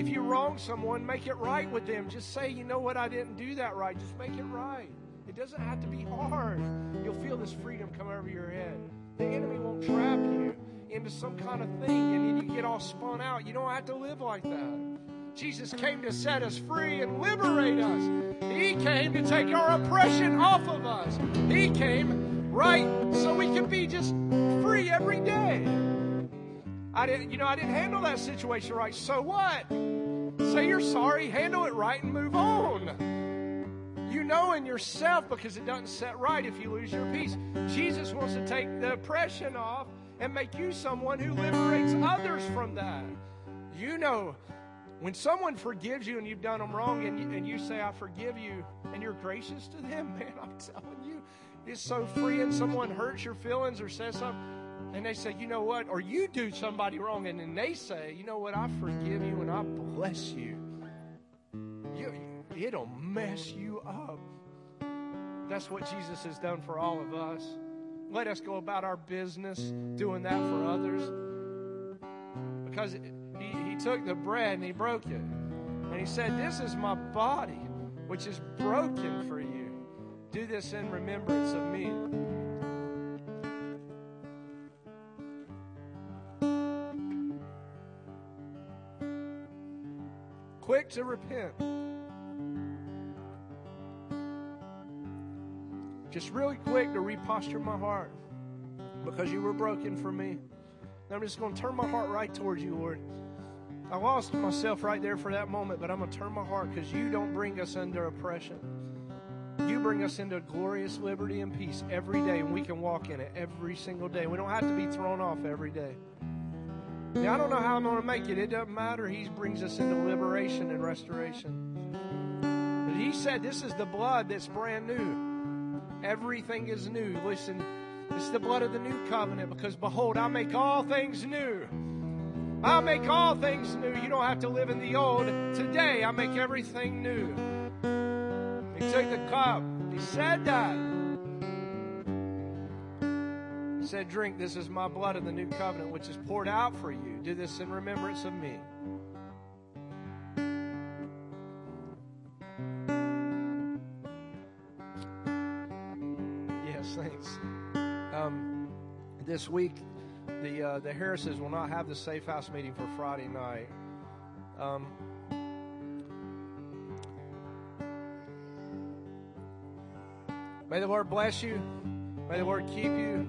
If you wrong someone, make it right with them. Just say, you know what, I didn't do that right. Just make it right. It doesn't have to be hard. You'll feel this freedom come over your head. The enemy won't trap you into some kind of thing and then you get all spun out. You don't have to live like that. Jesus came to set us free and liberate us. He came to take our oppression off of us. He came right so we can be just free every day. I didn't, you know, I didn't handle that situation right. So what? Say you're sorry, handle it right, and move on. You know in yourself because it doesn't set right if you lose your peace. Jesus wants to take the oppression off and make you someone who liberates others from that. You know, when someone forgives you and you've done them wrong and you, and you say, I forgive you, and you're gracious to them, man, I'm telling you, it's so freeing. Someone hurts your feelings or says something and they say, you know what? Or you do somebody wrong, and then they say, you know what? I forgive you and I bless you. you it'll mess you up. That's what Jesus has done for all of us. Let us go about our business doing that for others. Because he, he took the bread and he broke it. And he said, This is my body, which is broken for you. Do this in remembrance of me. To repent. Just really quick to reposture my heart because you were broken for me. And I'm just going to turn my heart right towards you, Lord. I lost myself right there for that moment, but I'm going to turn my heart because you don't bring us under oppression. You bring us into glorious liberty and peace every day, and we can walk in it every single day. We don't have to be thrown off every day. Now, I don't know how I'm going to make it. It doesn't matter. He brings us into liberation and restoration. But he said, This is the blood that's brand new. Everything is new. Listen, it's the blood of the new covenant because behold, I make all things new. I make all things new. You don't have to live in the old. Today, I make everything new. He took the cup. He said that said, Drink, this is my blood of the new covenant, which is poured out for you. Do this in remembrance of me. Yes, thanks. Um, this week, the uh, the Harrises will not have the safe house meeting for Friday night. Um, may the Lord bless you. May the Lord keep you.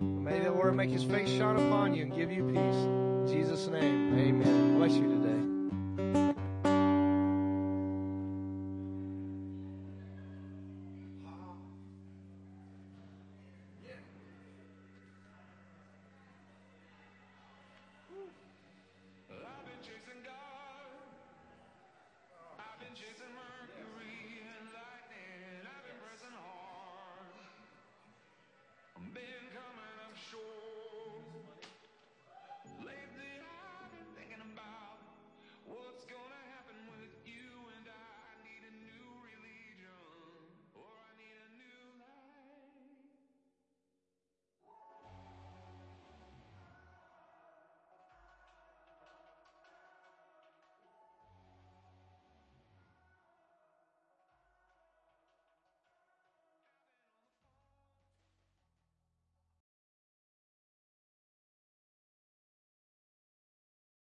May the Lord make his face shine upon you and give you peace. In Jesus' name, amen. Bless you today.